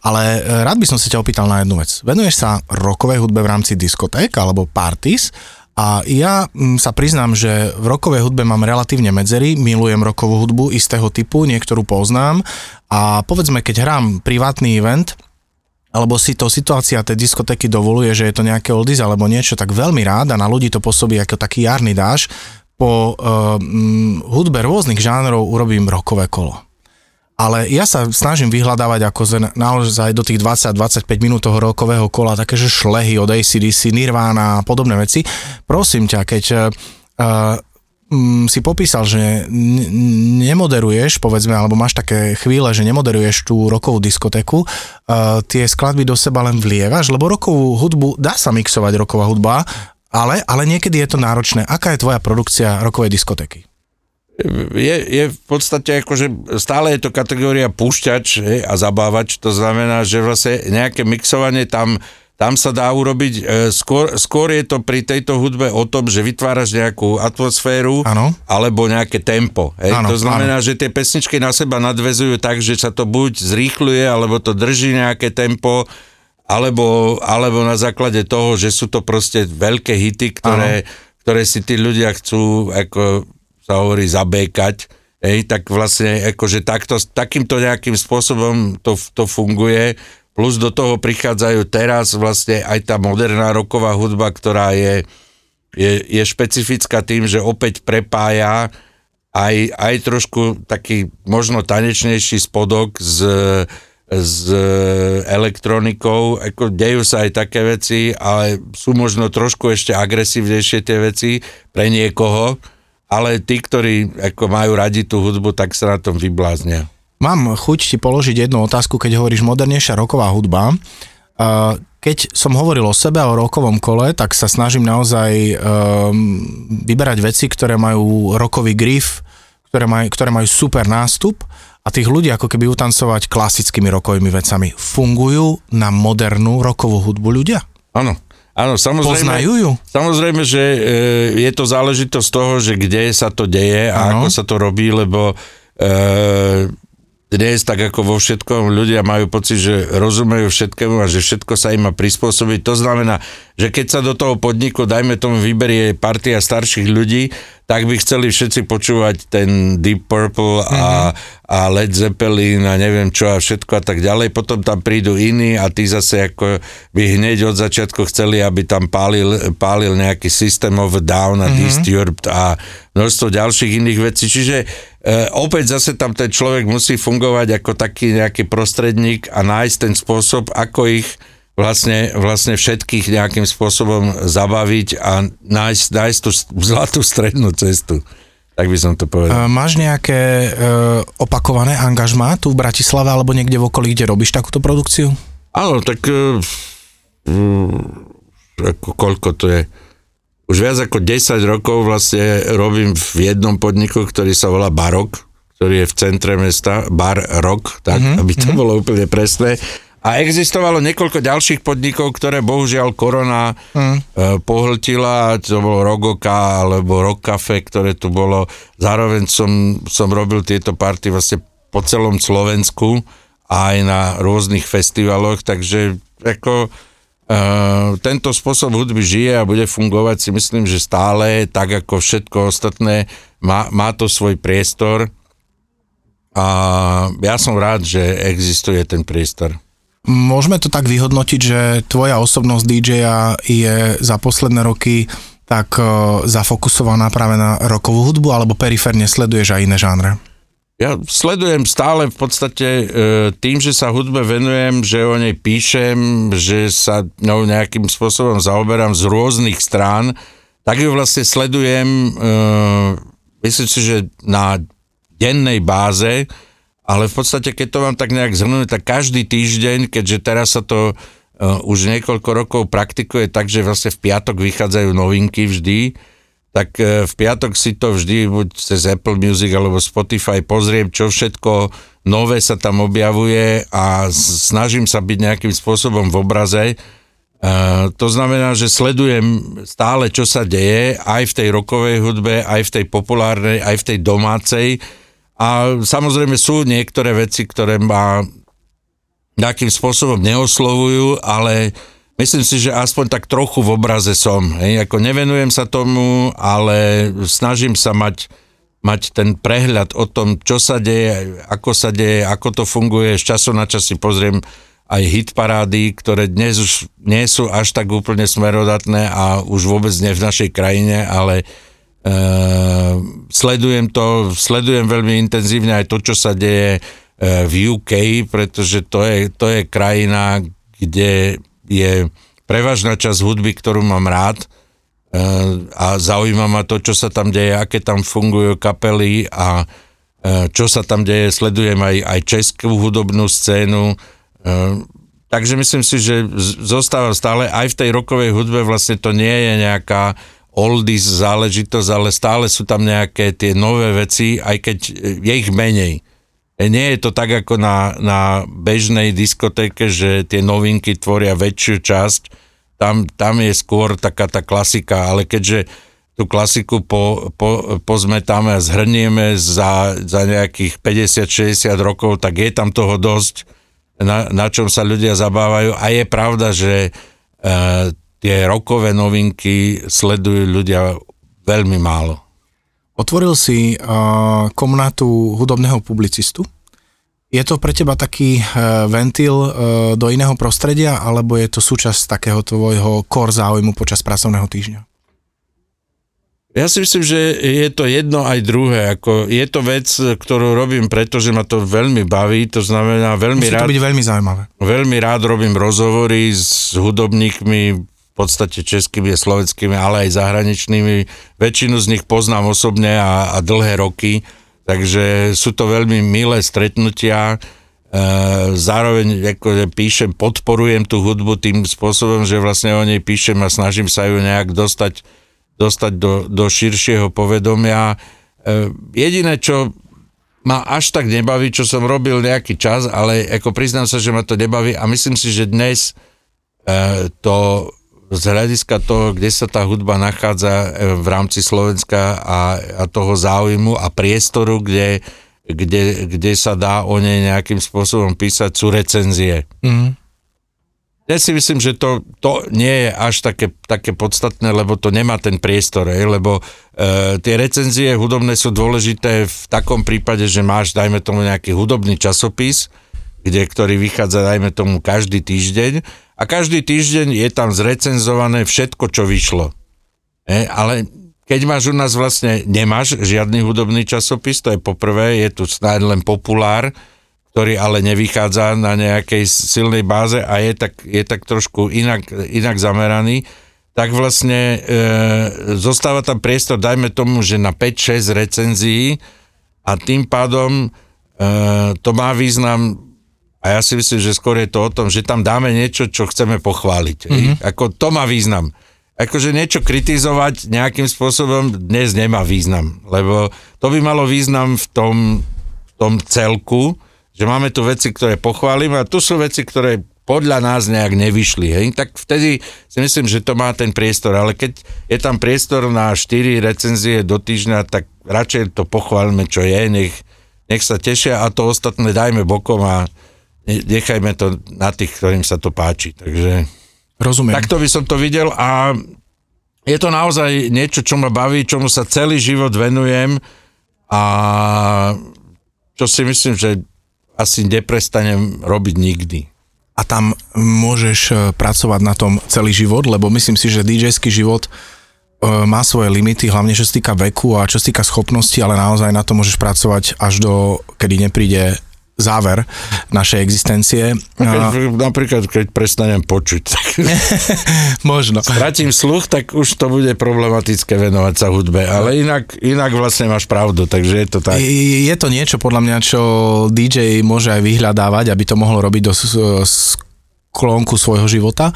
ale uh, rád by som sa ťa opýtal na jednu vec. Venuješ sa rokovej hudbe v rámci diskoték alebo parties a ja mm, sa priznám, že v rokovej hudbe mám relatívne medzery, milujem rokovú hudbu istého typu, niektorú poznám a povedzme, keď hrám privátny event, alebo si to situácia tej diskotéky dovoluje, že je to nejaké oldies alebo niečo, tak veľmi rád a na ľudí to pôsobí ako taký jarný dáš. Po uh, hudbe rôznych žánrov urobím rokové kolo ale ja sa snažím vyhľadávať ako naozaj do tých 20-25 minút toho rokového kola také, že šlehy od ACDC, Nirvana a podobné veci. Prosím ťa, keď uh, si popísal, že nemoderuješ, povedzme, alebo máš také chvíle, že nemoderuješ tú rokovú diskotéku, uh, tie skladby do seba len vlievaš, lebo rokovú hudbu dá sa mixovať roková hudba, ale, ale niekedy je to náročné. Aká je tvoja produkcia rokovej diskotéky? Je, je v podstate akože stále je to kategória púšťač hej, a zabávač, to znamená, že vlastne nejaké mixovanie tam, tam sa dá urobiť, e, skôr, skôr je to pri tejto hudbe o tom, že vytváraš nejakú atmosféru ano. alebo nejaké tempo. Hej. Ano, to znamená, ano. že tie pesničky na seba nadvezujú tak, že sa to buď zrýchluje, alebo to drží nejaké tempo, alebo, alebo na základe toho, že sú to proste veľké hity, ktoré, ktoré si tí ľudia chcú ako sa hovorí zabékať, hej, tak vlastne akože takto, takýmto nejakým spôsobom to, to funguje, plus do toho prichádzajú teraz vlastne aj tá moderná roková hudba, ktorá je, je, je špecifická tým, že opäť prepája aj, aj trošku taký možno tanečnejší spodok s, s elektronikou, ako dejú sa aj také veci, ale sú možno trošku ešte agresívnejšie tie veci pre niekoho, ale tí, ktorí ako majú radi tú hudbu, tak sa na tom vybláznia. Mám chuť ti položiť jednu otázku, keď hovoríš modernejšia roková hudba. Keď som hovoril o sebe a o rokovom kole, tak sa snažím naozaj um, vyberať veci, ktoré majú rokový grif, ktoré, maj, ktoré majú super nástup a tých ľudí ako keby utancovať klasickými rokovými vecami. Fungujú na modernú rokovú hudbu ľudia? Áno. Áno, samozrejme. Poznajú ju? Samozrejme, že e, je to záležitosť toho, že kde sa to deje a ano. ako sa to robí, lebo e, dnes, tak ako vo všetkom, ľudia majú pocit, že rozumejú všetkému a že všetko sa im má prispôsobiť. To znamená, že keď sa do toho podniku, dajme tomu, vyberie partia starších ľudí, tak by chceli všetci počúvať ten Deep Purple a, mm-hmm. a Led Zeppelin a neviem čo a všetko a tak ďalej. Potom tam prídu iní a tí zase ako by hneď od začiatku chceli, aby tam pálil, pálil nejaký System of Down a mm-hmm. Disturbed a množstvo ďalších iných vecí. Čiže opäť zase tam ten človek musí fungovať ako taký nejaký prostredník a nájsť ten spôsob, ako ich vlastne, vlastne všetkých nejakým spôsobom zabaviť a nájsť, nájsť tú zlatú strednú cestu. Tak by som to povedal. Máš nejaké e, opakované angažmá tu v Bratislave alebo niekde v okolí, kde robíš takúto produkciu? Áno, tak e, ako koľko to je? Už viac ako 10 rokov vlastne robím v jednom podniku, ktorý sa volá Barok, ktorý je v centre mesta, Bar Rock, tak, mm-hmm. aby to mm-hmm. bolo úplne presné a existovalo niekoľko ďalších podnikov, ktoré bohužiaľ korona mm. pohltila, to bolo Rogoka alebo Rock Cafe, ktoré tu bolo. Zároveň som, som robil tieto party vlastne po celom Slovensku aj na rôznych festivaloch, takže ako Uh, tento spôsob hudby žije a bude fungovať si myslím, že stále, tak ako všetko ostatné, má, má to svoj priestor a ja som rád, že existuje ten priestor. Môžeme to tak vyhodnotiť, že tvoja osobnosť DJ-a je za posledné roky tak e, zafokusovaná práve na rokovú hudbu, alebo periférne sleduješ aj iné žánre? Ja sledujem stále v podstate e, tým, že sa hudbe venujem, že o nej píšem, že sa no, nejakým spôsobom zaoberám z rôznych strán, tak ju vlastne sledujem, e, myslím si, že na dennej báze, ale v podstate, keď to mám tak nejak zhrnúť, tak každý týždeň, keďže teraz sa to uh, už niekoľko rokov praktikuje tak, že vlastne v piatok vychádzajú novinky vždy, tak uh, v piatok si to vždy buď cez Apple Music alebo Spotify pozriem, čo všetko nové sa tam objavuje a snažím sa byť nejakým spôsobom v obraze. Uh, to znamená, že sledujem stále, čo sa deje, aj v tej rokovej hudbe, aj v tej populárnej, aj v tej domácej, a samozrejme sú niektoré veci, ktoré ma nejakým spôsobom neoslovujú, ale myslím si, že aspoň tak trochu v obraze som. Hej. Ako nevenujem sa tomu, ale snažím sa mať, mať ten prehľad o tom, čo sa deje, ako sa deje, ako to funguje. Z času na čas si pozriem aj hit parády, ktoré dnes už nie sú až tak úplne smerodatné a už vôbec nie v našej krajine, ale Ehm, sledujem to, sledujem veľmi intenzívne aj to, čo sa deje uh, v UK, pretože to je, to je krajina, kde je prevažná časť hudby, ktorú mám rád uh, a zaujíma ma to, čo sa tam deje, aké tam fungujú kapely a e, čo sa tam deje, sledujem aj, aj českú hudobnú scénu, e, takže myslím si, že zostávam stále aj v tej rokovej hudbe, vlastne to nie je nejaká oldies záležitosť, ale stále sú tam nejaké tie nové veci, aj keď je ich menej. Nie je to tak ako na, na bežnej diskotéke, že tie novinky tvoria väčšiu časť, tam, tam je skôr taká tá klasika, ale keďže tú klasiku po, po, pozmetáme a zhrnieme za, za nejakých 50-60 rokov, tak je tam toho dosť, na, na čom sa ľudia zabávajú a je pravda, že e, tie rokové novinky sledujú ľudia veľmi málo. Otvoril si uh, komnatu hudobného publicistu. Je to pre teba taký uh, ventil uh, do iného prostredia, alebo je to súčasť takého tvojho core záujmu počas pracovného týždňa? Ja si myslím, že je to jedno aj druhé. Ako je to vec, ktorú robím preto, že ma to veľmi baví, to znamená veľmi Musí rád... to byť veľmi zaujímavé. Veľmi rád robím rozhovory s hudobníkmi, podstate českými slovenskými, ale aj zahraničnými. Väčšinu z nich poznám osobne a, a dlhé roky, takže sú to veľmi milé stretnutia. E, zároveň akože píšem, podporujem tú hudbu tým spôsobom, že vlastne o nej píšem a snažím sa ju nejak dostať, dostať do, do širšieho povedomia. E, jediné, čo ma až tak nebaví, čo som robil nejaký čas, ale ako priznám sa, že ma to nebaví a myslím si, že dnes e, to z hľadiska toho, kde sa tá hudba nachádza e, v rámci Slovenska a, a toho záujmu a priestoru, kde, kde, kde sa dá o nej nejakým spôsobom písať, sú recenzie. Mm. Ja si myslím, že to, to nie je až také, také podstatné, lebo to nemá ten priestor, ej, lebo e, tie recenzie hudobné sú dôležité v takom prípade, že máš, dajme tomu, nejaký hudobný časopis, kde, ktorý vychádza, dajme tomu, každý týždeň a každý týždeň je tam zrecenzované všetko, čo vyšlo. E, ale keď máš u nás vlastne, nemáš žiadny hudobný časopis, to je poprvé, je tu snáď len populár, ktorý ale nevychádza na nejakej silnej báze a je tak, je tak trošku inak, inak zameraný, tak vlastne e, zostáva tam priestor, dajme tomu, že na 5-6 recenzií a tým pádom e, to má význam a ja si myslím, že skôr je to o tom, že tam dáme niečo, čo chceme pochváliť. Mm-hmm. Ako to má význam. Akože niečo kritizovať nejakým spôsobom dnes nemá význam, lebo to by malo význam v tom, v tom celku, že máme tu veci, ktoré pochválime a tu sú veci, ktoré podľa nás nejak nevyšli, hej? tak vtedy si myslím, že to má ten priestor, ale keď je tam priestor na 4 recenzie do týždňa, tak radšej to pochválme, čo je, nech, nech sa tešia a to ostatné dajme bokom a nechajme to na tých, ktorým sa to páči. Takže Rozumiem. takto by som to videl a je to naozaj niečo, čo ma baví, čomu sa celý život venujem a čo si myslím, že asi neprestanem robiť nikdy. A tam môžeš e, pracovať na tom celý život, lebo myslím si, že DJský život e, má svoje limity, hlavne čo sa týka veku a čo sa týka schopnosti, ale naozaj na to môžeš pracovať až do, kedy nepríde záver našej existencie. Keď, napríklad, keď prestanem počuť, tak <laughs> možno. Stratím sluch, tak už to bude problematické venovať sa hudbe, ale inak, inak vlastne máš pravdu, takže je to tak. Je to niečo podľa mňa, čo DJ môže aj vyhľadávať, aby to mohol robiť do sklonku svojho života.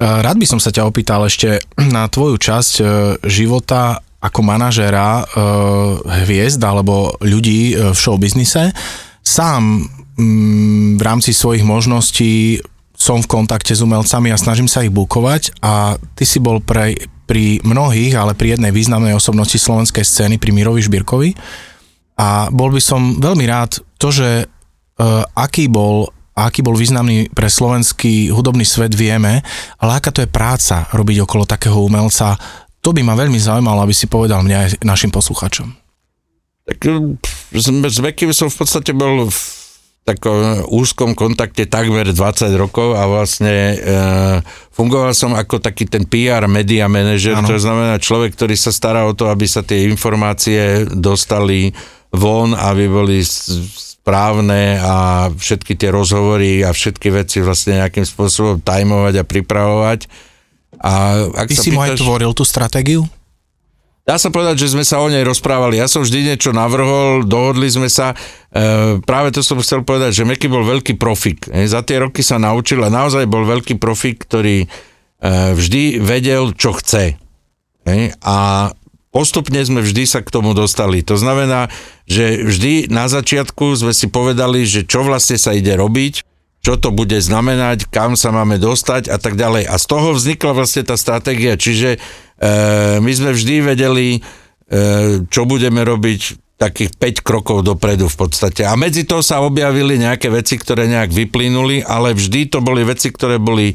Rád by som sa ťa opýtal ešte na tvoju časť e, života ako manažéra e, hviezd alebo ľudí e, v showbiznise sám mm, v rámci svojich možností som v kontakte s umelcami a snažím sa ich bukovať a ty si bol pre, pri mnohých, ale pri jednej významnej osobnosti slovenskej scény, pri Mirovi Žbírkovi a bol by som veľmi rád to, že uh, aký bol aký bol významný pre slovenský hudobný svet vieme, ale aká to je práca robiť okolo takého umelca, to by ma veľmi zaujímalo, aby si povedal mňa aj našim posluchačom. Tak s Mekým som v podstate bol v takom úzkom kontakte takmer 20 rokov a vlastne e, fungoval som ako taký ten PR media manager, to znamená človek, ktorý sa stará o to, aby sa tie informácie dostali von, aby boli správne a všetky tie rozhovory a všetky veci vlastne nejakým spôsobom tajmovať a pripravovať. A ak Ty si pýtaš, mu aj tvoril tú stratégiu? Dá sa povedať, že sme sa o nej rozprávali. Ja som vždy niečo navrhol, dohodli sme sa. E, práve to som chcel povedať, že Meky bol veľký profik. E, za tie roky sa naučil a naozaj bol veľký profik, ktorý e, vždy vedel, čo chce. E, a postupne sme vždy sa k tomu dostali. To znamená, že vždy na začiatku sme si povedali, že čo vlastne sa ide robiť, čo to bude znamenať, kam sa máme dostať a tak ďalej. A z toho vznikla vlastne tá stratégia, čiže my sme vždy vedeli, e, čo budeme robiť takých 5 krokov dopredu v podstate. A medzi to sa objavili nejaké veci, ktoré nejak vyplynuli, ale vždy to boli veci, ktoré boli e,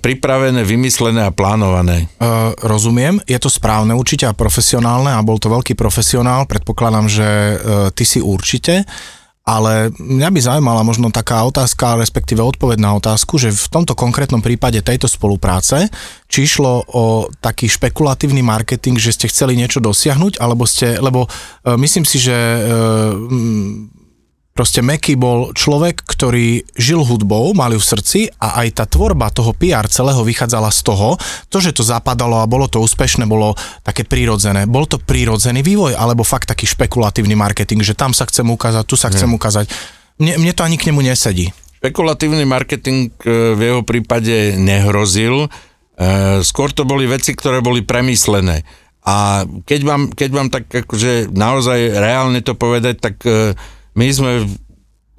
pripravené, vymyslené a plánované. Uh, rozumiem, je to správne určite a profesionálne a bol to veľký profesionál, predpokladám, že uh, ty si určite. Ale mňa by zaujímala možno taká otázka, respektíve odpoveď na otázku, že v tomto konkrétnom prípade tejto spolupráce, či išlo o taký špekulatívny marketing, že ste chceli niečo dosiahnuť, alebo ste, lebo uh, myslím si, že uh, Proste Meky bol človek, ktorý žil hudbou, mal ju v srdci a aj tá tvorba toho PR celého vychádzala z toho, to, že to zapadalo a bolo to úspešné, bolo také prírodzené. Bol to prírodzený vývoj, alebo fakt taký špekulatívny marketing, že tam sa chcem ukázať, tu sa chcem ukázať. Mne, mne to ani k nemu nesedí. Špekulatívny marketing e, v jeho prípade nehrozil, e, skôr to boli veci, ktoré boli premyslené. A keď mám, keď mám tak akože naozaj reálne to povedať, tak e, my sme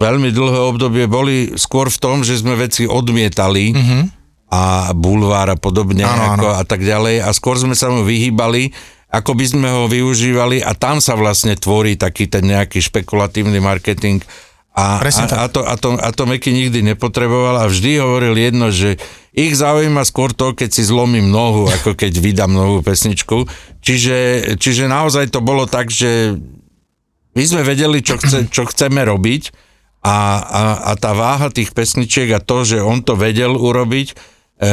veľmi dlhé obdobie boli skôr v tom, že sme veci odmietali mm-hmm. a bulvár a podobne ano, ako, ano. a tak ďalej a skôr sme sa mu vyhýbali, ako by sme ho využívali a tam sa vlastne tvorí taký ten nejaký špekulatívny marketing a, a, a, to, a, to, a to Meky nikdy nepotreboval a vždy hovoril jedno, že ich zaujíma skôr to, keď si zlomím nohu, ako keď vydám novú pesničku. Čiže, čiže naozaj to bolo tak, že my sme vedeli, čo, chce, <clears throat> čo chceme robiť a, a, a tá váha tých pesničiek a to, že on to vedel urobiť, e,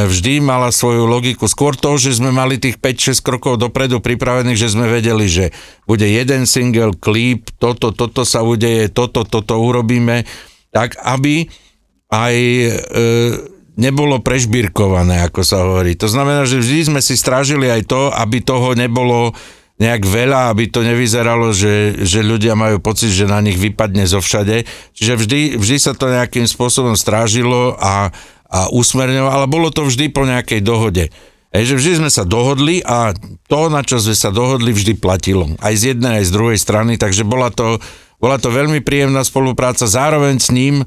vždy mala svoju logiku. Skôr to, že sme mali tých 5-6 krokov dopredu pripravených, že sme vedeli, že bude jeden single, klip, toto, toto sa udeje, toto, toto urobíme, tak aby aj e, nebolo prežbírkované, ako sa hovorí. To znamená, že vždy sme si strážili aj to, aby toho nebolo nejak veľa, aby to nevyzeralo, že, že ľudia majú pocit, že na nich vypadne zo všade. Čiže vždy, vždy sa to nejakým spôsobom strážilo a, a usmerňovalo, ale bolo to vždy po nejakej dohode. Ej, vždy sme sa dohodli a to, na čo sme sa dohodli, vždy platilo. Aj z jednej, aj z druhej strany, takže bola to, bola to veľmi príjemná spolupráca. Zároveň s ním e,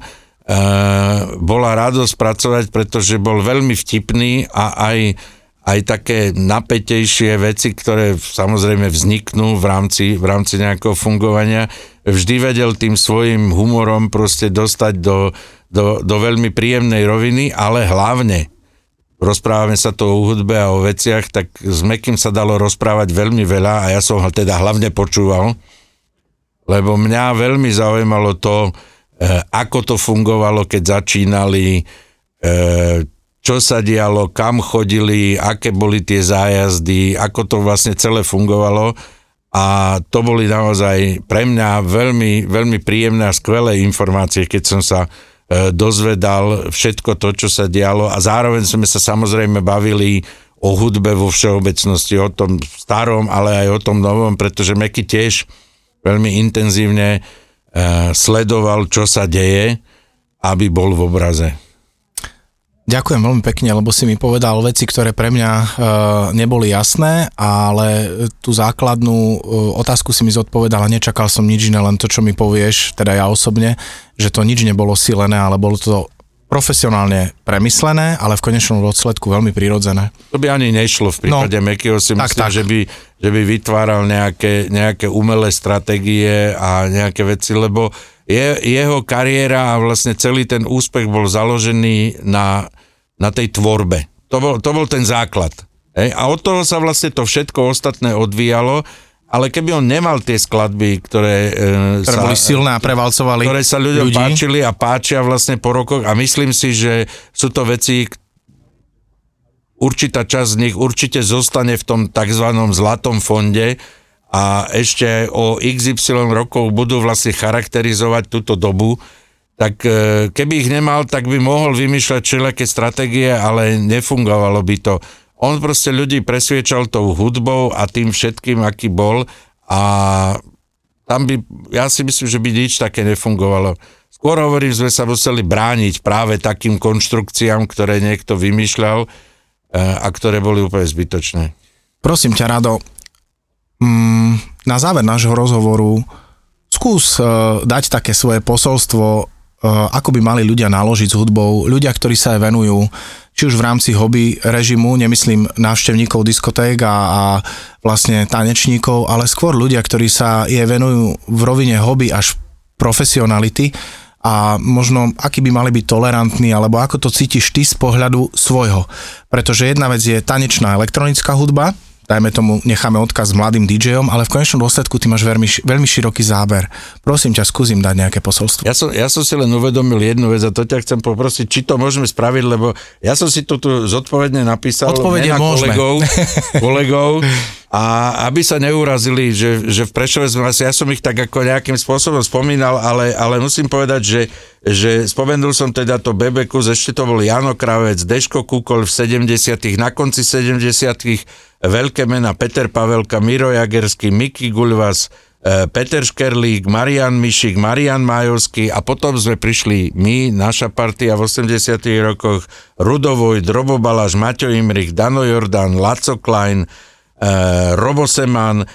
bola radosť pracovať, pretože bol veľmi vtipný a aj aj také napätejšie veci, ktoré samozrejme vzniknú v rámci, v rámci nejakého fungovania, vždy vedel tým svojim humorom proste dostať do, do, do veľmi príjemnej roviny, ale hlavne rozprávame sa to o hudbe a o veciach, tak s Mekým sa dalo rozprávať veľmi veľa a ja som ho teda hlavne počúval, lebo mňa veľmi zaujímalo to, eh, ako to fungovalo, keď začínali, eh, čo sa dialo, kam chodili, aké boli tie zájazdy, ako to vlastne celé fungovalo a to boli naozaj pre mňa veľmi, veľmi príjemné a skvelé informácie, keď som sa e, dozvedal všetko to, čo sa dialo a zároveň sme sa samozrejme bavili o hudbe vo všeobecnosti, o tom starom, ale aj o tom novom, pretože Meky tiež veľmi intenzívne e, sledoval, čo sa deje, aby bol v obraze. Ďakujem veľmi pekne, lebo si mi povedal veci, ktoré pre mňa e, neboli jasné, ale tú základnú e, otázku si mi zodpovedal a nečakal som nič iné, len to, čo mi povieš, teda ja osobne, že to nič nebolo silené, ale bolo to profesionálne premyslené, ale v konečnom dôsledku veľmi prirodzené. To by ani nešlo v prípade no, Mekyho, si myslím, tak, tak. Že, by, že by vytváral nejaké, nejaké umelé stratégie a nejaké veci, lebo je, jeho kariéra a vlastne celý ten úspech bol založený na, na tej tvorbe. To bol, to bol ten základ. Hej? A od toho sa vlastne to všetko ostatné odvíjalo, ale keby on nemal tie skladby, ktoré, e, ktoré sa, boli silné a prevalcovali ktoré sa ľuďom ľudí. páčili a páčia vlastne po rokoch a myslím si, že sú to veci, určitá časť z nich určite zostane v tom tzv. zlatom fonde, a ešte o XY rokov budú vlastne charakterizovať túto dobu, tak e, keby ich nemal, tak by mohol vymýšľať všelijaké stratégie, ale nefungovalo by to. On proste ľudí presviečal tou hudbou a tým všetkým, aký bol a tam by, ja si myslím, že by nič také nefungovalo. Skôr hovorím, sme sa museli brániť práve takým konštrukciám, ktoré niekto vymýšľal e, a ktoré boli úplne zbytočné. Prosím ťa, Rado, mm, na záver nášho rozhovoru skús e, dať také svoje posolstvo Eh, ako by mali ľudia naložiť s hudbou, ľudia, ktorí sa aj venujú, či už v rámci hobby režimu, nemyslím návštevníkov diskoték a, a vlastne tanečníkov, ale skôr ľudia, ktorí sa je venujú v rovine hobby až profesionality a možno aký by mali byť tolerantní, alebo ako to cítiš ty z pohľadu svojho. Pretože jedna vec je tanečná elektronická hudba, dajme tomu, necháme odkaz mladým DJom, ale v konečnom dôsledku ty máš veľmi, veľmi široký záber. Prosím ťa, skúsim dať nejaké posolstvo. Ja som, ja som si len uvedomil jednu vec a to ťa chcem poprosiť, či to môžeme spraviť, lebo ja som si to tu zodpovedne napísal Odpovede môžeme. kolegov, <laughs> kolegov a aby sa neurazili, že, že v Prešove sme asi, ja som ich tak ako nejakým spôsobom spomínal, ale, ale musím povedať, že, že spomenul som teda to Bebekus, ešte to bol Jano Kravec, Deško Kukol v 70 na konci 70 veľké mena Peter Pavelka, Miro Jagerský, Miky Gulvas, e, Peter Škerlík, Marian Mišik, Marian Majovský a potom sme prišli my, naša partia v 80 rokoch, Rudovoj, Drobo Balaš, Maťo Imrich, Dano Jordan, Laco Klein, e, Robo Seman,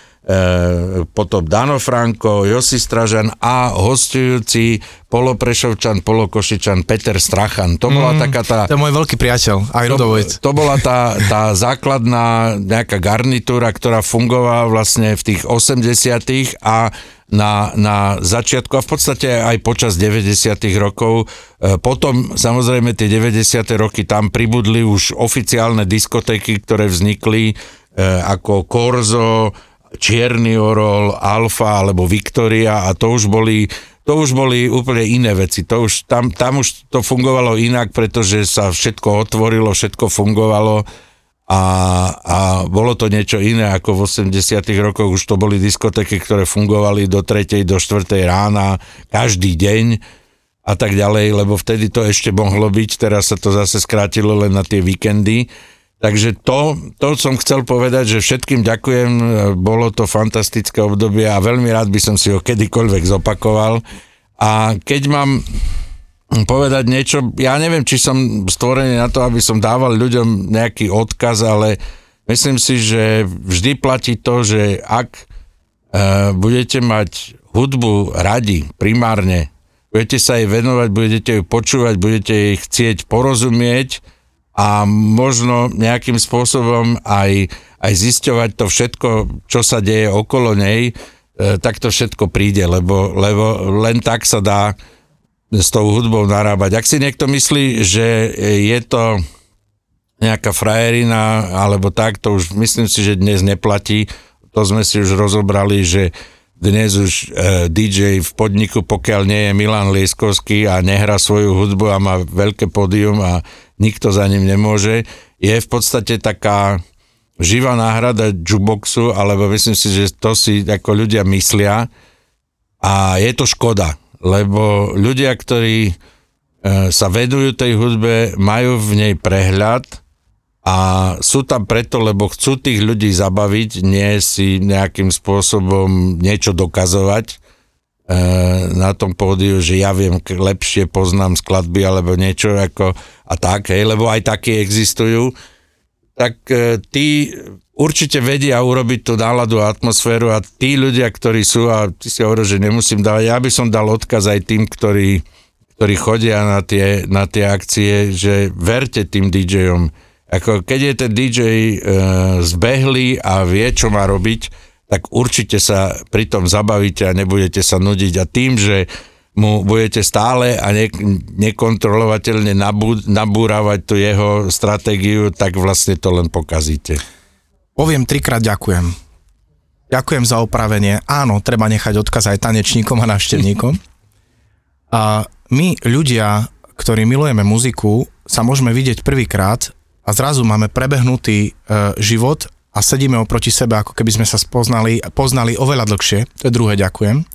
potom Dano Franko, Josi Stražan a hostujúci poloprešovčan, polokošičan Peter Strachan. To bola mm, taká tá... To je môj veľký priateľ, aj. To, to bola tá, tá základná nejaká garnitúra, ktorá fungovala vlastne v tých 80 a na, na začiatku a v podstate aj počas 90 rokov. E, potom samozrejme tie 90 roky tam pribudli už oficiálne diskotéky, ktoré vznikli e, ako Korzo, Čierny Orol, Alfa alebo Victoria a to už boli to už boli úplne iné veci. To už, tam, tam už to fungovalo inak, pretože sa všetko otvorilo, všetko fungovalo a, a bolo to niečo iné ako v 80 rokoch. Už to boli diskotéky, ktoré fungovali do 3. do 4. rána každý deň a tak ďalej, lebo vtedy to ešte mohlo byť, teraz sa to zase skrátilo len na tie víkendy. Takže to, to som chcel povedať, že všetkým ďakujem, bolo to fantastické obdobie a veľmi rád by som si ho kedykoľvek zopakoval. A keď mám povedať niečo, ja neviem, či som stvorený na to, aby som dával ľuďom nejaký odkaz, ale myslím si, že vždy platí to, že ak uh, budete mať hudbu radi, primárne, budete sa jej venovať, budete ju počúvať, budete jej chcieť porozumieť, a možno nejakým spôsobom aj, aj zisťovať to všetko, čo sa deje okolo nej, e, tak to všetko príde, lebo, lebo len tak sa dá s tou hudbou narábať. Ak si niekto myslí, že je to nejaká frajerina alebo tak, to už myslím si, že dnes neplatí. To sme si už rozobrali, že dnes už e, DJ v podniku, pokiaľ nie je Milan Lieskovský a nehrá svoju hudbu a má veľké pódium a nikto za ním nemôže, je v podstate taká živá náhrada jukeboxu, alebo myslím si, že to si ako ľudia myslia. A je to škoda, lebo ľudia, ktorí e, sa vedujú tej hudbe, majú v nej prehľad a sú tam preto, lebo chcú tých ľudí zabaviť, nie si nejakým spôsobom niečo dokazovať na tom pódiu, že ja viem lepšie, poznám skladby alebo niečo ako a tak, hej, lebo aj také existujú, tak e, tí určite vedia urobiť tú náladu a atmosféru a tí ľudia, ktorí sú, a ty si hovoril, že nemusím dávať, ja by som dal odkaz aj tým, ktorí, ktorí chodia na tie, na tie akcie, že verte tým DJom. Ako keď je ten DJ e, zbehlý a vie, čo má robiť, tak určite sa pri tom zabavíte a nebudete sa nudiť. A tým, že mu budete stále a ne, nekontrolovateľne nabú, nabúravať tú jeho stratégiu, tak vlastne to len pokazíte. Poviem trikrát ďakujem. Ďakujem za opravenie. Áno, treba nechať odkaz aj tanečníkom a návštevníkom. <laughs> A my, ľudia, ktorí milujeme muziku, sa môžeme vidieť prvýkrát a zrazu máme prebehnutý e, život a sedíme oproti sebe, ako keby sme sa spoznali, poznali oveľa dlhšie. To je druhé ďakujem.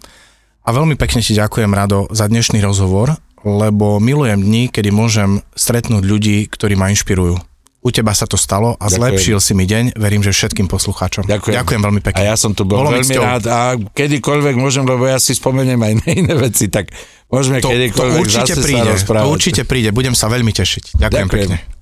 A veľmi pekne ti ďakujem, Rado, za dnešný rozhovor, lebo milujem dni, kedy môžem stretnúť ľudí, ktorí ma inšpirujú. U teba sa to stalo a Ďakujem. zlepšil si mi deň. Verím, že všetkým poslucháčom. Ďakujem. Ďakujem veľmi pekne. A ja som tu bol Bolo mi veľmi cťou. rád a kedykoľvek môžem, lebo ja si spomeniem aj na iné veci, tak môžeme To, to kedykoľvek určite zase príde. sa rozprávať. To určite príde. Budem sa veľmi tešiť. Ďakujem, Ďakujem. pekne.